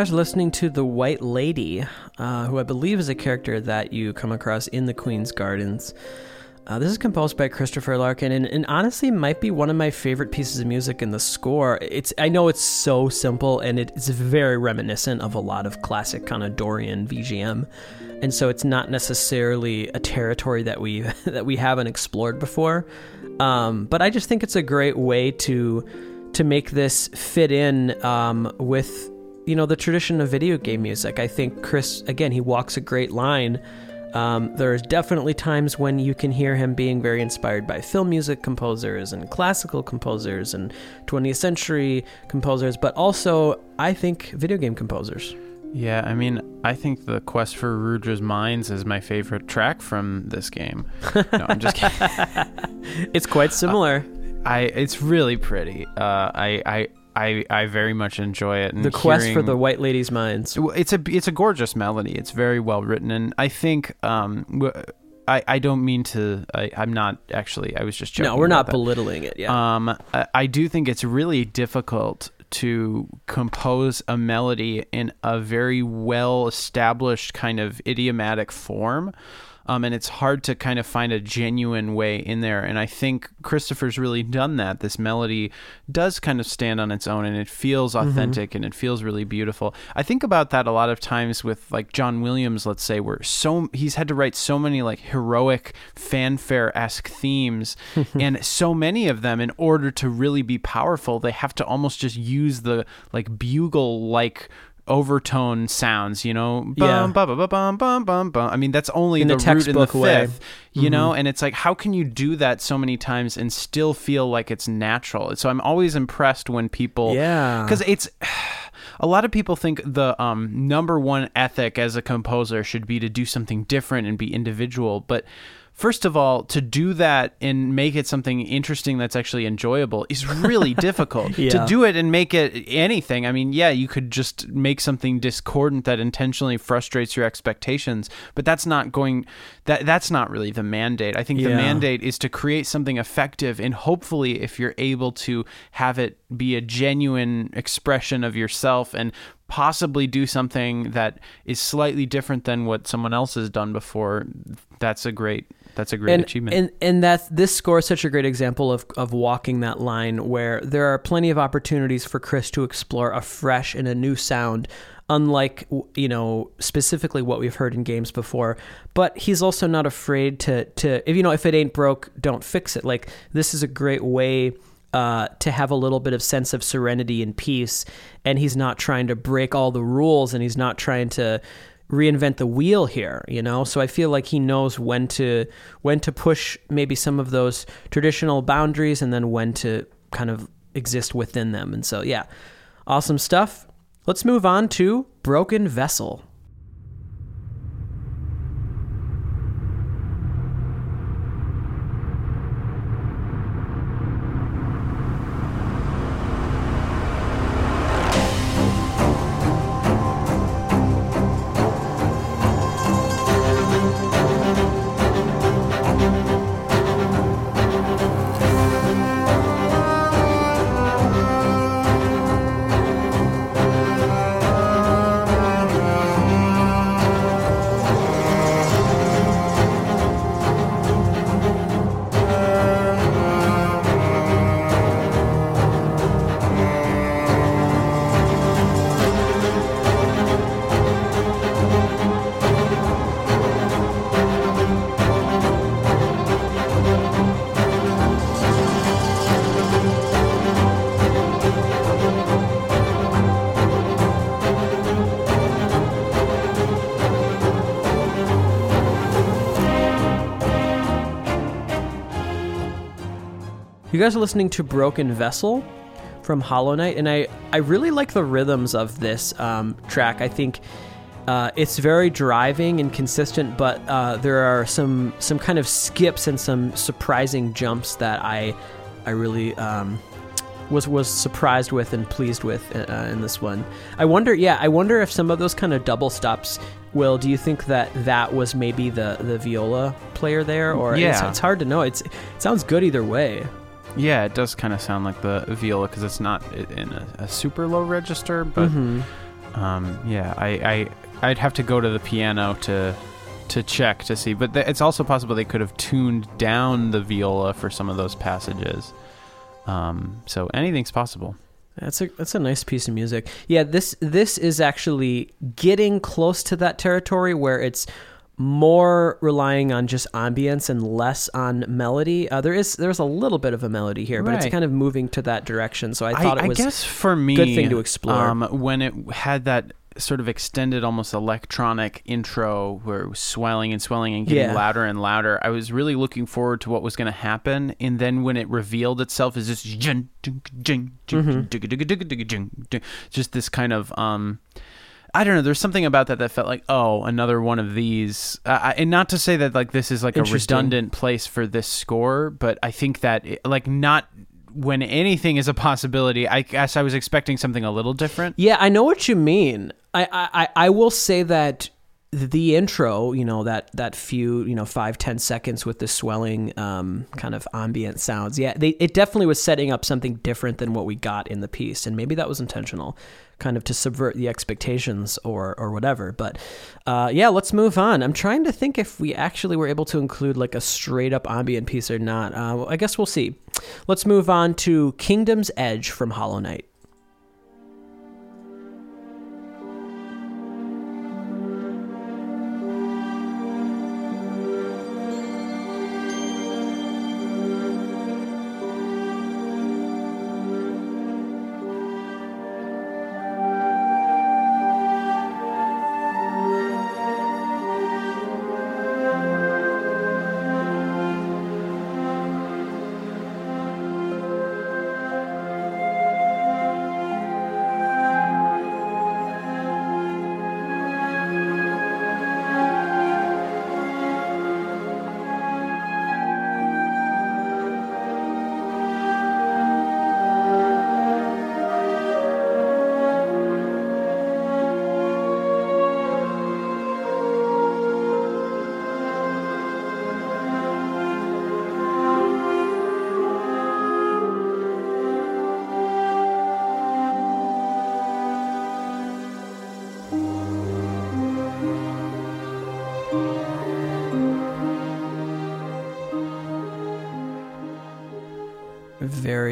guys are listening to The White Lady, uh, who I believe is a character that you come across in the Queen's Gardens. Uh, this is composed by Christopher Larkin, and, and, honestly might be one of my favorite pieces of music in the score. It's I know it's so simple, and it's very reminiscent of a lot of classic kind of Dorian VGM, and so it's not necessarily a territory that we that we haven't explored before. Um, but I just think it's a great way to to make this fit in um, with you know the tradition of video game music. I think Chris again he walks a great line. Um, there's definitely times when you can hear him being very inspired by film music composers and classical composers and 20th century composers, but also I think video game composers.
Yeah, I mean, I think the Quest for Rudra's Mines is my favorite track from this game. No, I'm just kidding.
it's quite similar.
Uh, I it's really pretty. Uh, I I I, I very much enjoy it. And
the quest
hearing,
for the white lady's minds.
It's a it's a gorgeous melody. It's very well written, and I think um, I, I don't mean to. I, I'm not actually. I was just joking.
No, we're not
that.
belittling it. Yeah.
Um, I, I do think it's really difficult to compose a melody in a very well established kind of idiomatic form um, and it's hard to kind of find a genuine way in there. And I think Christopher's really done that. This melody does kind of stand on its own, and it feels mm-hmm. authentic mm-hmm. and it feels really beautiful. I think about that a lot of times with like John Williams, let's say, where so he's had to write so many like heroic fanfare esque themes, and so many of them, in order to really be powerful, they have to almost just use the like bugle like overtone sounds, you know, bum, yeah. bum, bum, bum, bum, bum, bum. I mean, that's only
in
the,
the
root in the fifth,
way.
you mm-hmm. know, and it's like, how can you do that so many times and still feel like it's natural? So I'm always impressed when people,
yeah,
because it's. A lot of people think the um, number one ethic as a composer should be to do something different and be individual, but first of all, to do that and make it something interesting that's actually enjoyable is really difficult.
yeah.
To do it and make it anything, I mean, yeah, you could just make something discordant that intentionally frustrates your expectations, but that's not going that that's not really the mandate. I think yeah. the mandate is to create something effective and hopefully if you're able to have it be a genuine expression of yourself and possibly do something that is slightly different than what someone else has done before, that's a great that's a great
and,
achievement.
And and that this score is such a great example of of walking that line where there are plenty of opportunities for Chris to explore a fresh and a new sound unlike you know specifically what we've heard in games before. But he's also not afraid to to if you know if it ain't broke don't fix it. Like this is a great way uh, to have a little bit of sense of serenity and peace. And he's not trying to break all the rules and he's not trying to reinvent the wheel here you know? So i feel like he knows when to when to push maybe some of those traditional boundaries and then when to kind of exist within them. And so yeah awesome stuff let's move on to broken vessel You guys are listening to Broken Vessel from Hollow Knight, and I, I really like the rhythms of this um, track. I think uh, it's very driving and consistent, but uh, there are some some kind of skips and some surprising jumps that I I really um, was was surprised with and pleased with uh, in this one. I wonder, yeah, I wonder if some of those kind of double stops. Will, do you think that that was maybe the the viola player there, or
yeah.
it's, it's hard to know. It's it sounds good either way.
Yeah, it does kind of sound like the viola because it's not in a, a, super low register, but
mm-hmm.
Um, yeah, I, I I'd have to go to the piano to to check to see, but th- it's also possible they could have tuned down the viola for some of those passages. Um, so anything's possible.
That's a that's a nice piece of music. Yeah, this this is actually getting close to that territory where it's more relying on just ambience and less on melody. Uh, there is there's a little bit of a melody here, but
Right.
it's kind of moving to that direction. So I thought
I,
it was
guess for me,
good thing to explore.
Um, when it had that sort of extended, almost electronic intro where it was swelling and swelling and getting
Yeah.
louder and louder, I was really looking forward to what was going to happen. And then when it revealed itself as just jing, jing, jing, jing,
Mm-hmm.
just this kind of um. I don't know. There's something about that that felt like, oh, another one of these. Uh, and not to say that like this is like a redundant place for this score, but I think that it, like not when anything is a possibility. I guess I was expecting something a little different.
Yeah, I know what you mean. I, I, I- I will say that the intro, you know, that that few, you know, five ten seconds with the swelling, um, kind of ambient sounds. Yeah, they, it definitely was setting up something different than what we got in the piece, and maybe that was intentional, kind of to subvert the expectations or or whatever. But uh, yeah, let's move on. I'm trying to think if we actually were able to include like a straight up ambient piece or not. Uh, I guess we'll see. Let's move on to Kingdom's Edge from Hollow Knight.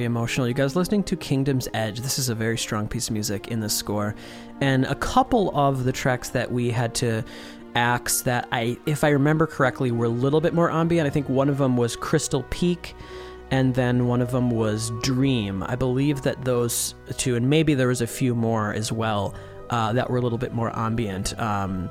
Emotional. You guys listening to Kingdom's Edge. This is a very strong piece of music in the score. And a couple of the tracks that we had to axe that I if I remember correctly were a little bit more ambient. I think one of them was Crystal Peak and then one of them was Dream. I believe that those two and maybe there was a few more as well uh, that were a little bit more ambient. Um,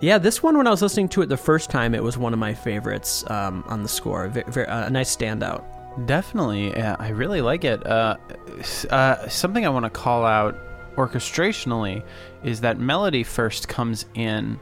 yeah, this one when I was listening to it the first time, it was one of my favorites um, on the score. Ve- a nice standout.
Definitely, yeah, I really like it. Uh, uh, something I want to call out orchestrationally is that melody first comes in,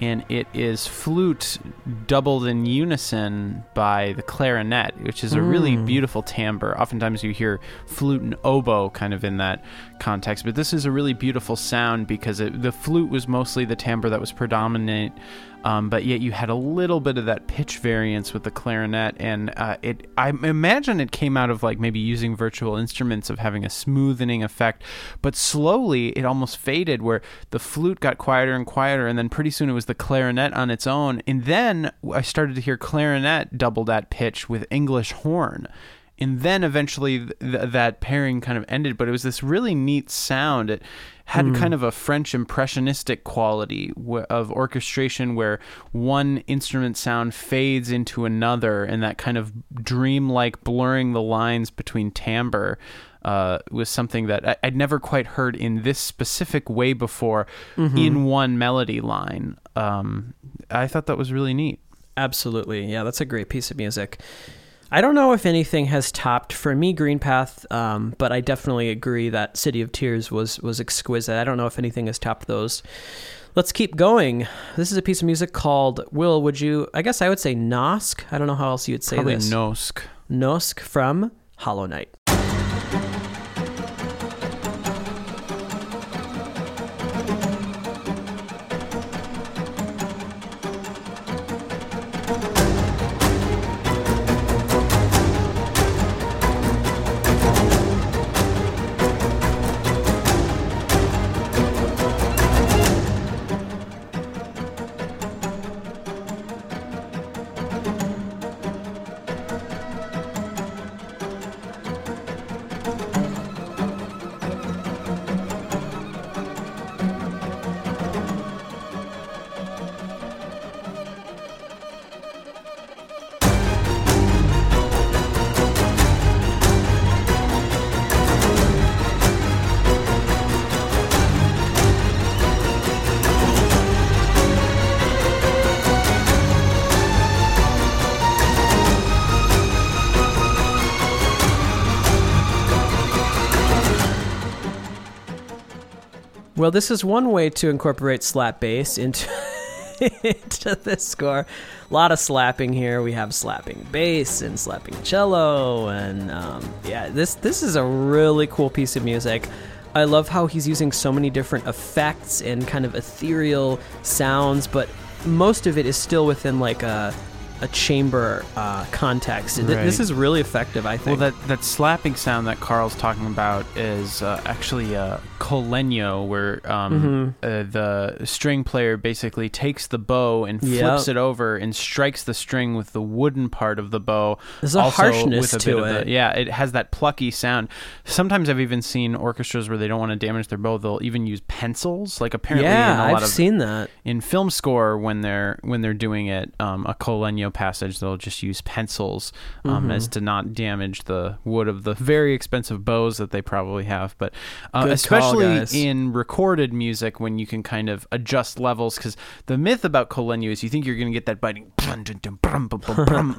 and it is flute doubled in unison by the clarinet, which is a really beautiful timbre. Oftentimes, you hear flute and oboe kind of in that context, but this is a really beautiful sound because it, the flute was mostly the timbre that was predominant um, but yet you had a little bit of that pitch variance with the clarinet, and uh, it I imagine it came out of like maybe using virtual instruments of having a smoothening effect, but slowly it almost faded where the flute got quieter and quieter, and then pretty soon it was the clarinet on its own, and then I started to hear clarinet double that pitch with English horn and then eventually th- that pairing kind of ended but it was this really neat sound. It had kind of a french impressionistic quality w- of orchestration where one instrument sound fades into another and that kind of dreamlike blurring the lines between timbre uh, was something that I- I'd never quite heard in this specific way before in one melody line. Um, I thought that was really neat.
Absolutely. Yeah, that's a great piece of music. I don't know if anything has topped for me Green Path, um, but I definitely agree that City of Tears was was exquisite. I don't know if anything has topped those. Let's keep going. This is a piece of music called Will. Would you? I guess I would say Nosk. I don't know how else you would say
Probably
this.
Nosk.
Nosk from Hollow Knight. Well, this is one way to incorporate slap bass into into this score. A lot of slapping here. We have slapping bass and slapping cello, and um, yeah, this this is a really cool piece of music. I love how he's using so many different effects and kind of ethereal sounds, but most of it is still within like a a chamber uh, context.
Right.
This is really effective, I think.
Well, that, that slapping sound that Carl's talking about is uh, actually a col legno, where um,
Mm-hmm.
uh, the string player basically takes the bow and
Yep.
flips it over and strikes the string with the wooden part of the bow.
There's a harshness
with a
to it.
the- yeah, it has that plucky sound. Sometimes I've even seen orchestras where they don't want to damage their bow; they'll even use pencils. Like apparently, in
yeah,
a lot
I've
of
seen that.
in film score when they're when they're doing it um, a col legno passage they'll just use pencils um,
Mm-hmm.
as to not damage the wood of the very expensive bows that they probably have but uh,
Good call,
especially in recorded music when you can kind of adjust levels because the myth about col legno is you think you're going to get that biting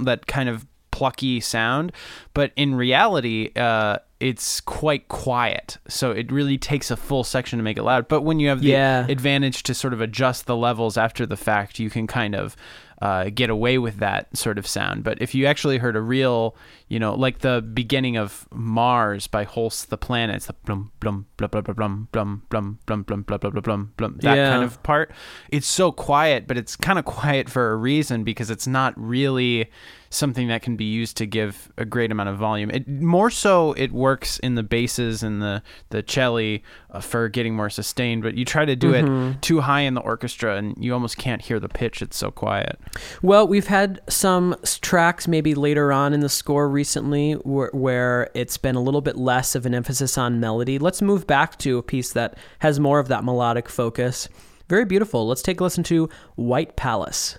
that kind of plucky sound but in reality uh, it's quite quiet so it really takes a full section to make it loud but when you have the
Yeah.
advantage to sort of adjust the levels after the fact you can kind of uh, get away with that sort of sound but if you actually heard a real you know like the beginning of mars by holst the planets the blum blum blah blum blum blum blum blum blah blah blah blum blum that
Yeah.
kind of part it's so quiet but it's kind of quiet for a reason because it's not really something that can be used to give a great amount of volume it more so it works in the basses and the the cello uh, for getting more sustained but you try to do it too high in the orchestra and you almost can't hear the pitch it's so quiet
Well, we've had some tracks maybe later on in the score recently where, where it's been a little bit less of an emphasis on melody. Let's move back to a piece that has more of that melodic focus. Very beautiful. Let's take a listen to White Palace.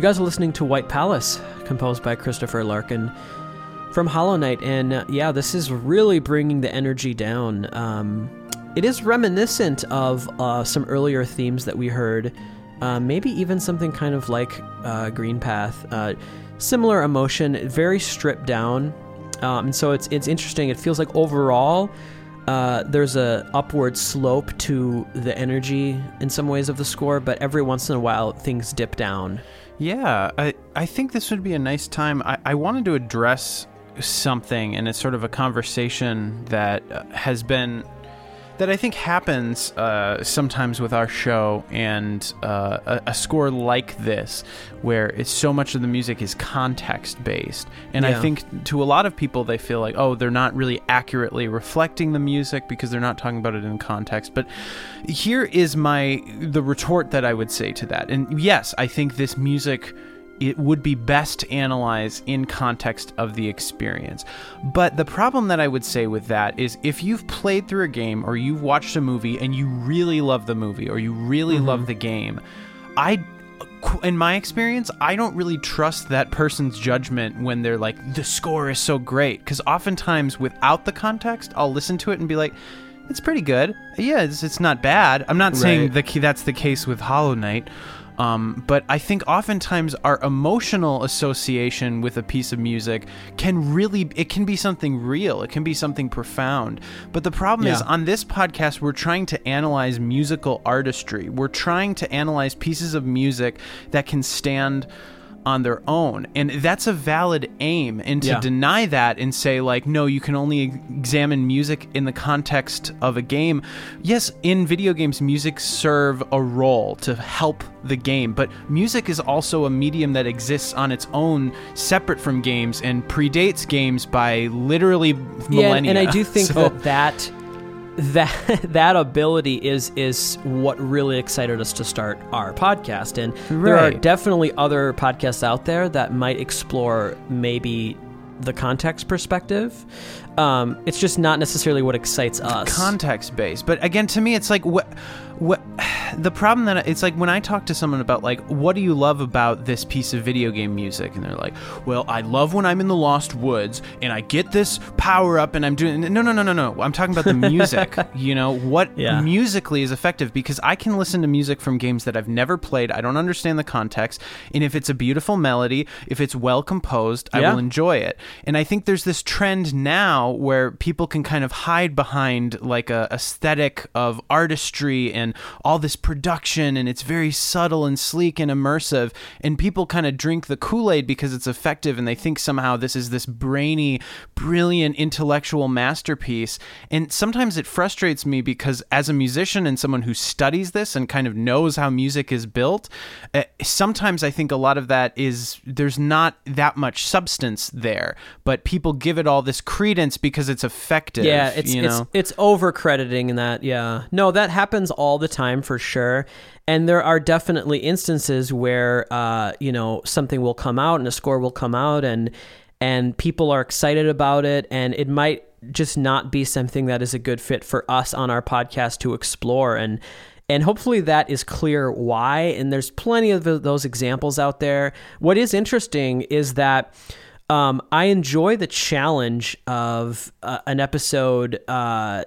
You guys are listening to White Palace, composed by Christopher Larkin from Hollow Knight. And uh, yeah, this is really bringing the energy down. Um, it is reminiscent of uh, some earlier themes that we heard, uh, maybe even something kind of like uh, Greenpath. Uh, similar emotion, very stripped down. Um, and so it's, it's interesting. It feels like overall, uh, there's a upward slope to the energy in some ways of the score, but every once in a while things dip down.
Yeah, I, I think this would be a nice time. I, I wanted to address something, and it's sort of a conversation that uh, has been that I think happens uh, sometimes with our show and uh, a, a, score like this, where it's so much of the music is context based. And yeah. I think to a lot of people, they feel like, oh, they're not really accurately reflecting the music because they're not talking about it in context. But here is my the retort that I would say to that. And yes, I think this music it would be best to analyze in context of the experience. But the problem that I would say with that is if you've played through a game or you've watched a movie and you really love the movie or you really mm-hmm. love the game, I in my experience, I don't really trust that person's judgment when they're like, the score is so great. Because oftentimes, without the context, I'll listen to it and be like, it's pretty good. Yeah, it's, it's not bad. I'm not right. saying the, that's the case with Hollow Knight. Um, but I think oftentimes our emotional association with a piece of music can really, it can be something real. It can be something profound. But the problem yeah. is on this podcast, we're trying to analyze musical artistry. We're trying to analyze pieces of music that can stand on their own. And that's a valid aim. And to yeah. deny that and say, like, no, you can only examine music in the context of a game. Yes, in video games, music serve a role to help the game, but music is also a medium that exists on its own, separate from games, and predates games by literally millennia.
Yeah, and I do think so, that that that that ability is is what really excited us to start our podcast. And right. there are definitely other podcasts out there that might explore maybe the context perspective. Um, it's just not necessarily what excites us.
Context based but again to me it's like what what the problem that it's like when I talk to someone about like what do you love about this piece of video game music and they're like, "Well, I love when I'm in the lost woods and I get this power up and I'm doing No, no, no, no, no. I'm talking about the music. you know, what yeah. musically is effective because I can listen to music from games that I've never played. I don't understand the context, and if it's a beautiful melody, if it's well composed, I will enjoy it. And I think there's this trend now where people can kind of hide behind like a aesthetic of artistry and all this production and it's very subtle and sleek and immersive. And people kind of drink the Kool-Aid because it's effective and they think somehow this is this brainy brilliant intellectual masterpiece. And sometimes it frustrates me because as a musician and someone who studies this and kind of knows how music is built uh, sometimes I think a lot of that is there's not that much substance there but people give it all this credence because it's effective
yeah it's
you know?
it's, it's over crediting that yeah. No that happens all the time for sure. And there are definitely instances where uh, you know something will come out and a score will come out and and people are excited about it. And it might just not be something that is a good fit for us on our podcast to explore. And and hopefully that is clear why. And there's plenty of those examples out there. What is interesting is that um, I enjoy the challenge of uh, an episode uh,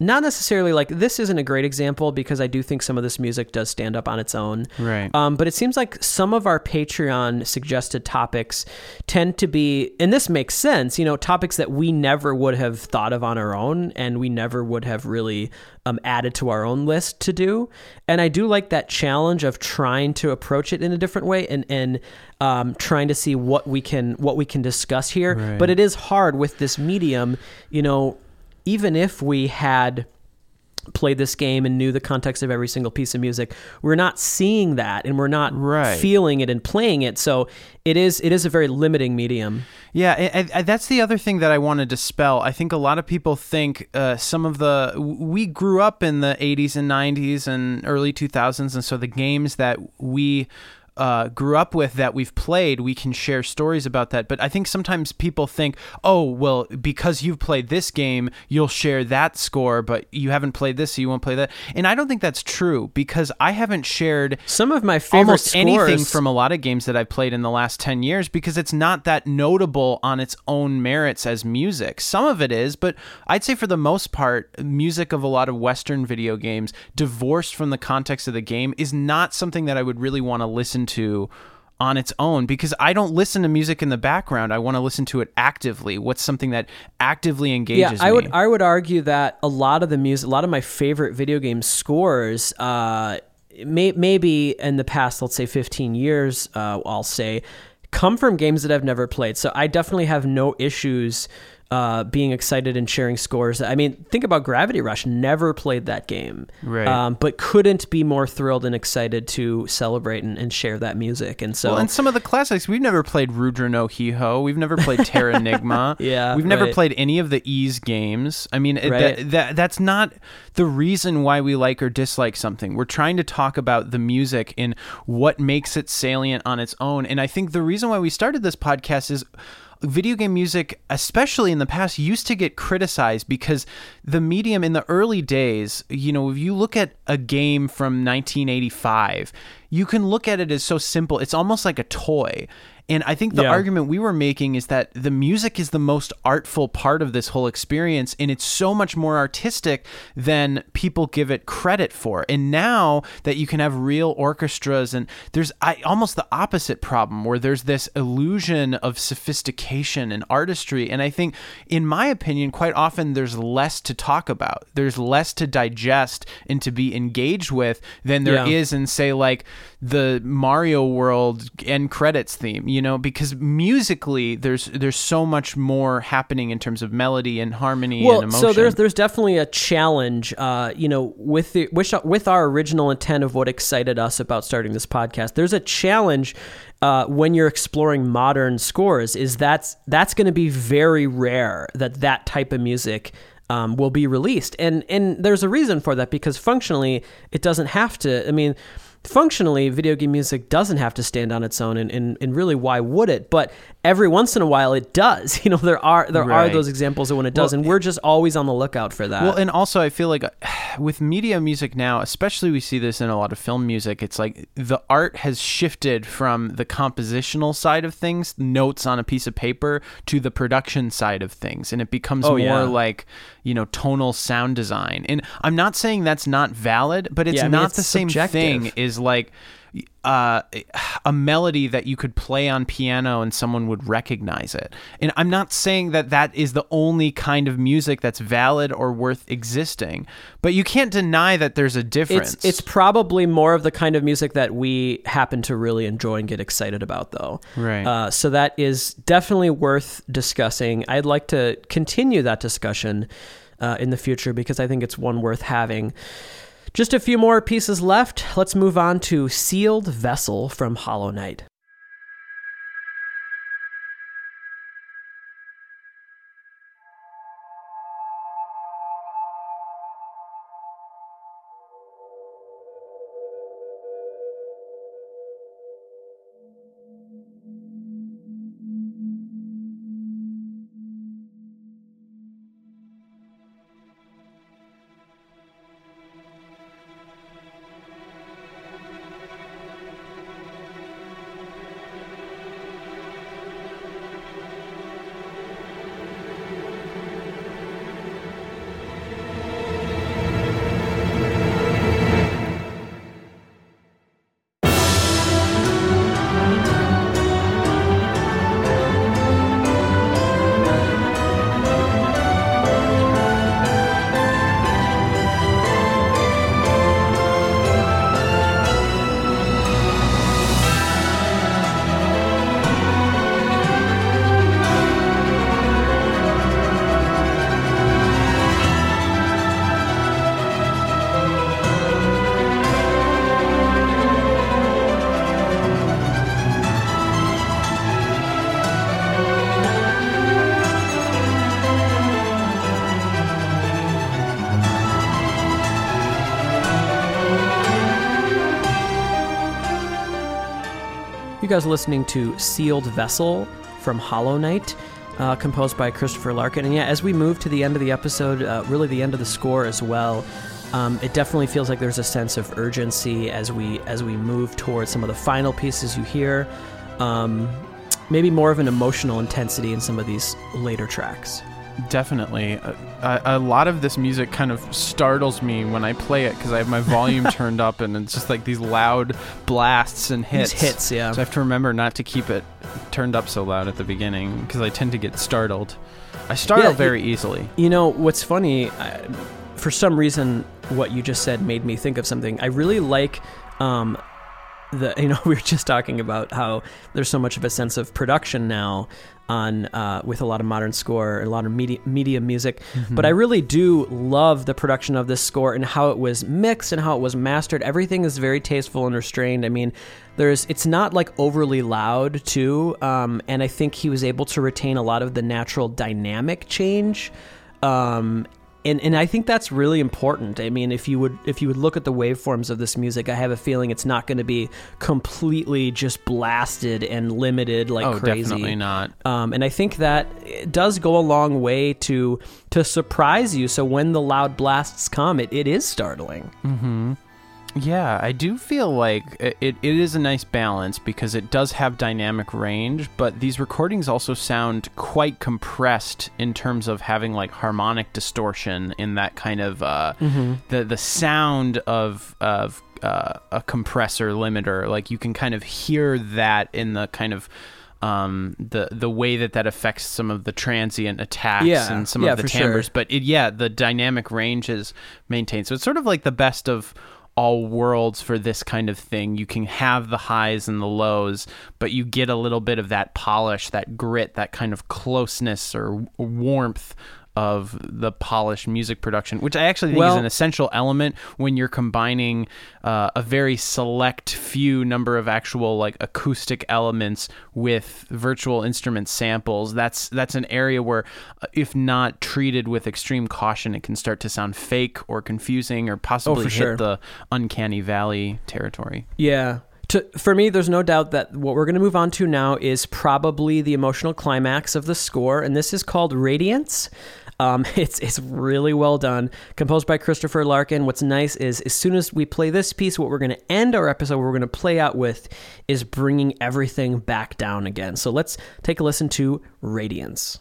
not necessarily like this isn't a great example because I do think some of this music does stand up on its own.
Right.
Um, but it seems like some of our Patreon suggested topics tend to be, and this makes sense, you know, topics that we never would have thought of on our own and we never would have really um, added to our own list to do. And I do like that challenge of trying to approach it in a different way and, and, um, trying to see what we can what we can discuss here. Right. But it is hard with this medium, you know even if we had played this game and knew the context of every single piece of music we're not seeing that and we're not right. feeling it and playing it. So it is it is a very limiting medium.
Yeah and, and that's the other thing that i want to dispel i think a lot of people think uh, some of the we grew up in the 80s and 90s and early 2000s and so the games that we uh, grew up with that we've played, we can share stories about that. But I think sometimes people think, oh, well, because you've played this game, you'll share that score, but you haven't played this, so you won't play that. And I don't think that's true because I haven't shared
some of my favorite
almost
scores.
anything from a lot of games that I've played in the last 10 years because it's not that notable on its own merits as music. Some of it is, but I'd say for the most part, music of a lot of Western video games, divorced from the context of the game, is not something that I would really want to listen to on its own because I don't listen to music in the background. I want to listen to it actively. What's something that actively engages
yeah, I
me?
would I would argue that a lot of the music, a lot of my favorite video game scores, uh, may, maybe in the past, let's say 15 years, uh, I'll say, come from games that I've never played. So I definitely have no issues uh, being excited and sharing scores. I mean, think about Gravity Rush. Never played that game,
Right.
Um, but couldn't be more thrilled and excited to celebrate and, and share that music. And so,
Well, and some of the classics, we've never played Rudra no Hihō. We've never played Terra Enigma.
Yeah,
We've never
right.
played any of the Ys games. I mean,
Right.
that, that, that's not the reason why we like or dislike something. We're trying to talk about the music and what makes it salient on its own. And I think the reason why we started this podcast is video game music especially in the past used to get criticized because the medium in the early days you know if you look at a game from 1985 you can look at it as so simple. It's almost like a toy and I think the
Yeah.
argument we were making is that the music is the most artful part of this whole experience, and it's so much more artistic than people give it credit for. And now that you can have real orchestras, and there's I, almost the opposite problem where there's this illusion of sophistication and artistry. And I think, in my opinion, quite often there's less to talk about, there's less to digest and to be engaged with than there
Yeah.
is in, say, like the Mario World end credits theme, you know, because musically there's there's so much more happening in terms of melody and harmony
well,
and emotion.
so there's there's definitely a challenge, uh, you know, with the with, with our original intent of what excited us about starting this podcast. There's a challenge uh, when you're exploring modern scores. Is that's that's going to be very rare that that type of music. Um, will be released, and and there's a reason for that because functionally it doesn't have to. I mean, functionally video game music doesn't have to stand on its own and, and, and really why would it but every once in a while it does you know there are there are those examples of when it does and we're just always on the lookout for that
Well, and also I feel like with media music now, especially we see this in a lot of film music, it's like the art has shifted from the compositional side of things, notes on a piece of paper, to the production side of things, and it becomes
Oh,
more
yeah.
like you know tonal sound design. And I'm not saying that's not valid, but it's
Yeah, I mean,
not
it's
the same thing. Is like uh, a melody that you could play on piano and someone would recognize it. And I'm not saying that that is the only kind of music that's valid or worth existing, but you can't deny that there's a difference.
it's it's probably more of the kind of music that we happen to really enjoy and get excited about though
Right.
uh, so that is definitely worth discussing i'd like to continue that discussion uh, in the future because i think it's one worth having just a few more pieces left. Let's move on to sealed vessel from hollow knight You guys are listening to Sealed Vessel from Hollow Knight, uh, composed by Christopher Larkin. And yeah, as we move to the end of the episode, uh, really the end of the score as well, um, it definitely feels like there's a sense of urgency as we as we move towards some of the final pieces you hear. Um, maybe more of an emotional intensity in some of these later tracks.
Definitely. A, a, lot of this music kind of startles me when I play it because I have my volume turned up and it's just like these loud blasts and hits.
These hits, yeah.
So I have to remember not to keep it turned up so loud at the beginning because I tend to get startled. I startle
Yeah,
very easily.
You know, what's funny, I, for some reason, what you just said made me think of something. I really like um, the you know we were just talking about how there's so much of a sense of production now on uh, with a lot of modern score, a lot of media, media music.
Mm-hmm.
But I really do love the production of this score and how it was mixed and how it was mastered. Everything is very tasteful and restrained. I mean, there's it's not like overly loud too, um, and I think he was able to retain a lot of the natural dynamic change. Um, and and I think that's really important. I mean, if you would if you would look at the waveforms of this music, I have a feeling it's not going to be completely just blasted and limited like
oh,
crazy.
definitely not.
Um, and I think that it does go a long way to to surprise you. So when the loud blasts come, it, it is startling.
Yeah, I do feel like it, it, is a nice balance because it does have dynamic range, but these recordings also sound quite compressed in terms of having like harmonic distortion in that kind of uh, the the sound of of uh, a compressor limiter. Like you can kind of hear that in the kind of um, the the way that that affects some of the transient attacks
Yeah,
and some
yeah,
of the
for sure.
timbres but it, yeah, the dynamic range is maintained. So it's sort of like the best of all worlds for this kind of thing. You can have the highs and the lows, but you get a little bit of that polish, that grit, that kind of closeness or warmth of the polished music production, which I actually think is an essential element when you're combining uh, a very select few number of actual like acoustic elements with virtual instrument samples. That's that's an area where, uh, if not treated with extreme caution, it can start to sound fake or confusing or possibly hit
sure.
the uncanny valley territory.
Yeah. To, for me, there's no doubt that what we're going to move on to now is probably the emotional climax of the score, and this is called Radiance. Um, it's it's really well done, composed by Christopher Larkin. What's nice is as soon as we play this piece, what we're going to end our episode, what we're going to play out with, is bringing everything back down again. So let's take a listen to Radiance.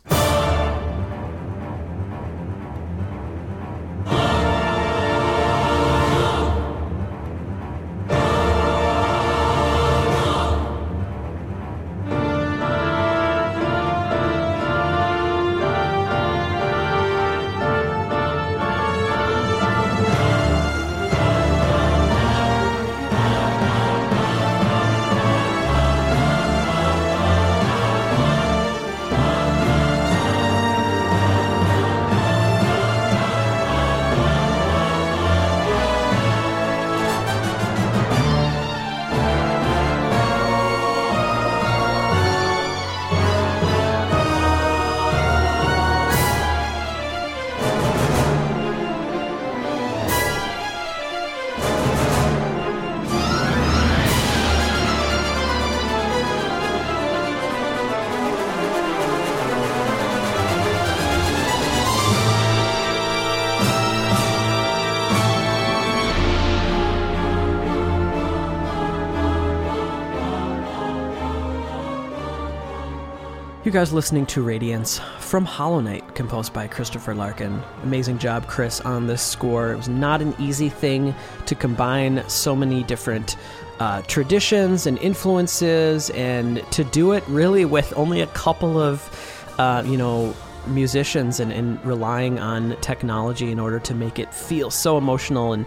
You guys listening to Radiance from Hollow Knight, composed by Christopher Larkin. Amazing job, Chris, on this score. It was not an easy thing to combine so many different uh, traditions and influences, and to do it really with only a couple of, uh, you know, musicians and, and relying on technology in order to make it feel so emotional and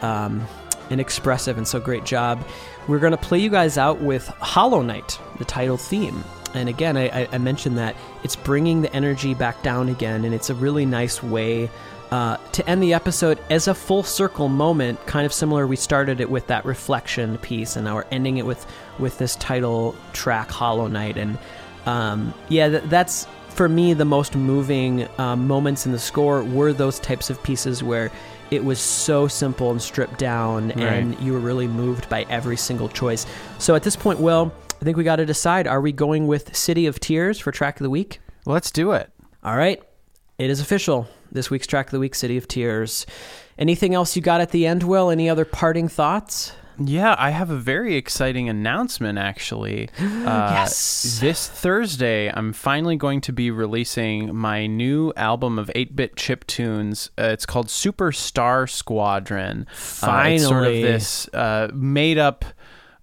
um, and expressive and so great job. We're going to play you guys out with Hollow Knight, the title theme. And again, I, I- mentioned that it's bringing the energy back down again, and it's a really nice way uh, to end the episode as a full circle moment, kind of similar. We started it with that reflection piece, and now we're ending it with with this title track, Hollow Knight. And um, yeah, th- that's for me the most moving um, moments in the score were those types of pieces where it was so simple and stripped down, and you were really moved by every single choice. So at this point, Will, I think we got to decide: Are we going with City of Tears for track of the week?
Let's do it.
All right, it is official. This week's track of the week, City of Tears. Anything else you got at the end, Will? Any other parting thoughts?
Yeah, I have a very exciting announcement actually. Uh,
Yes.
This Thursday, I'm finally going to be releasing my new album of 8 bit chip tunes. Uh, it's called Super Star Squadron. Uh, it's sort of
Finally.
this uh, made up.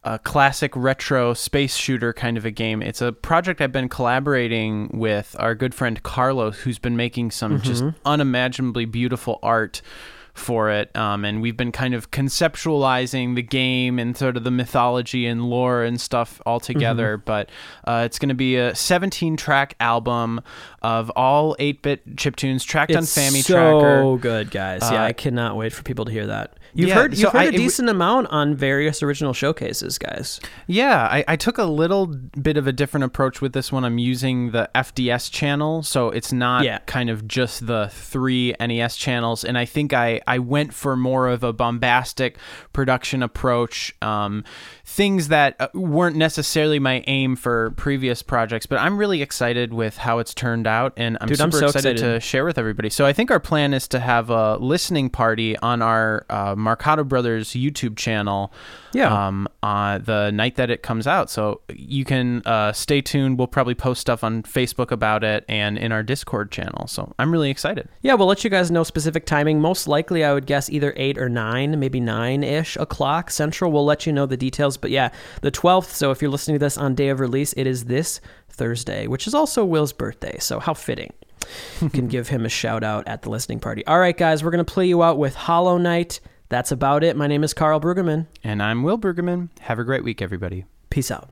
Uh classic retro space shooter kind of a game. It's a project I've been collaborating with our good friend Carlos, who's been making some just unimaginably beautiful art for it. Um, and we've been kind of conceptualizing the game and sort of the mythology and lore and stuff all together.
Mm-hmm.
But uh, it's going to be a 17 track album of all 8 bit chip tunes tracked on
It's
Family
so
Tracker.
good, guys. yeah,
Uh,
I cannot wait for people to hear that. You've
yeah,
heard you've
so
heard
I-
a
it w-
decent amount on various original showcases, guys.
Yeah, I, I took a little bit of a different approach with this one. I'm using the FDS channel, so it's not
Yeah.
kind of just the three NES channels. And I think I, I went for more of a bombastic production approach, um, things that uh, weren't necessarily my aim for previous projects. But I'm really excited with how it's turned out, and I'm
Dude,
super
I'm so
excited,
excited.
to share with everybody. So I think our plan is to have a listening party on our uh, Marcato Brothers YouTube channel
Yeah.
um, uh, the night that it comes out. So you can uh, stay tuned. We'll probably post stuff on Facebook about it and in our Discord channel. So I'm really excited.
Yeah, we'll let you guys know specific timing. Most likely, I would guess either 8 or 9, maybe 9 ish o'clock central. We'll let you know the details. But yeah, the 12th. So if you're listening to this on day of release, it is this Thursday, which is also Will's birthday. So how fitting. You can give him a shout out at the listening party. All right, guys, we're going to play you out with Hollow Knight. That's about it. My name is Carl Brueggemann.
And I'm Will Bergerman. Have a great week, everybody.
Peace out.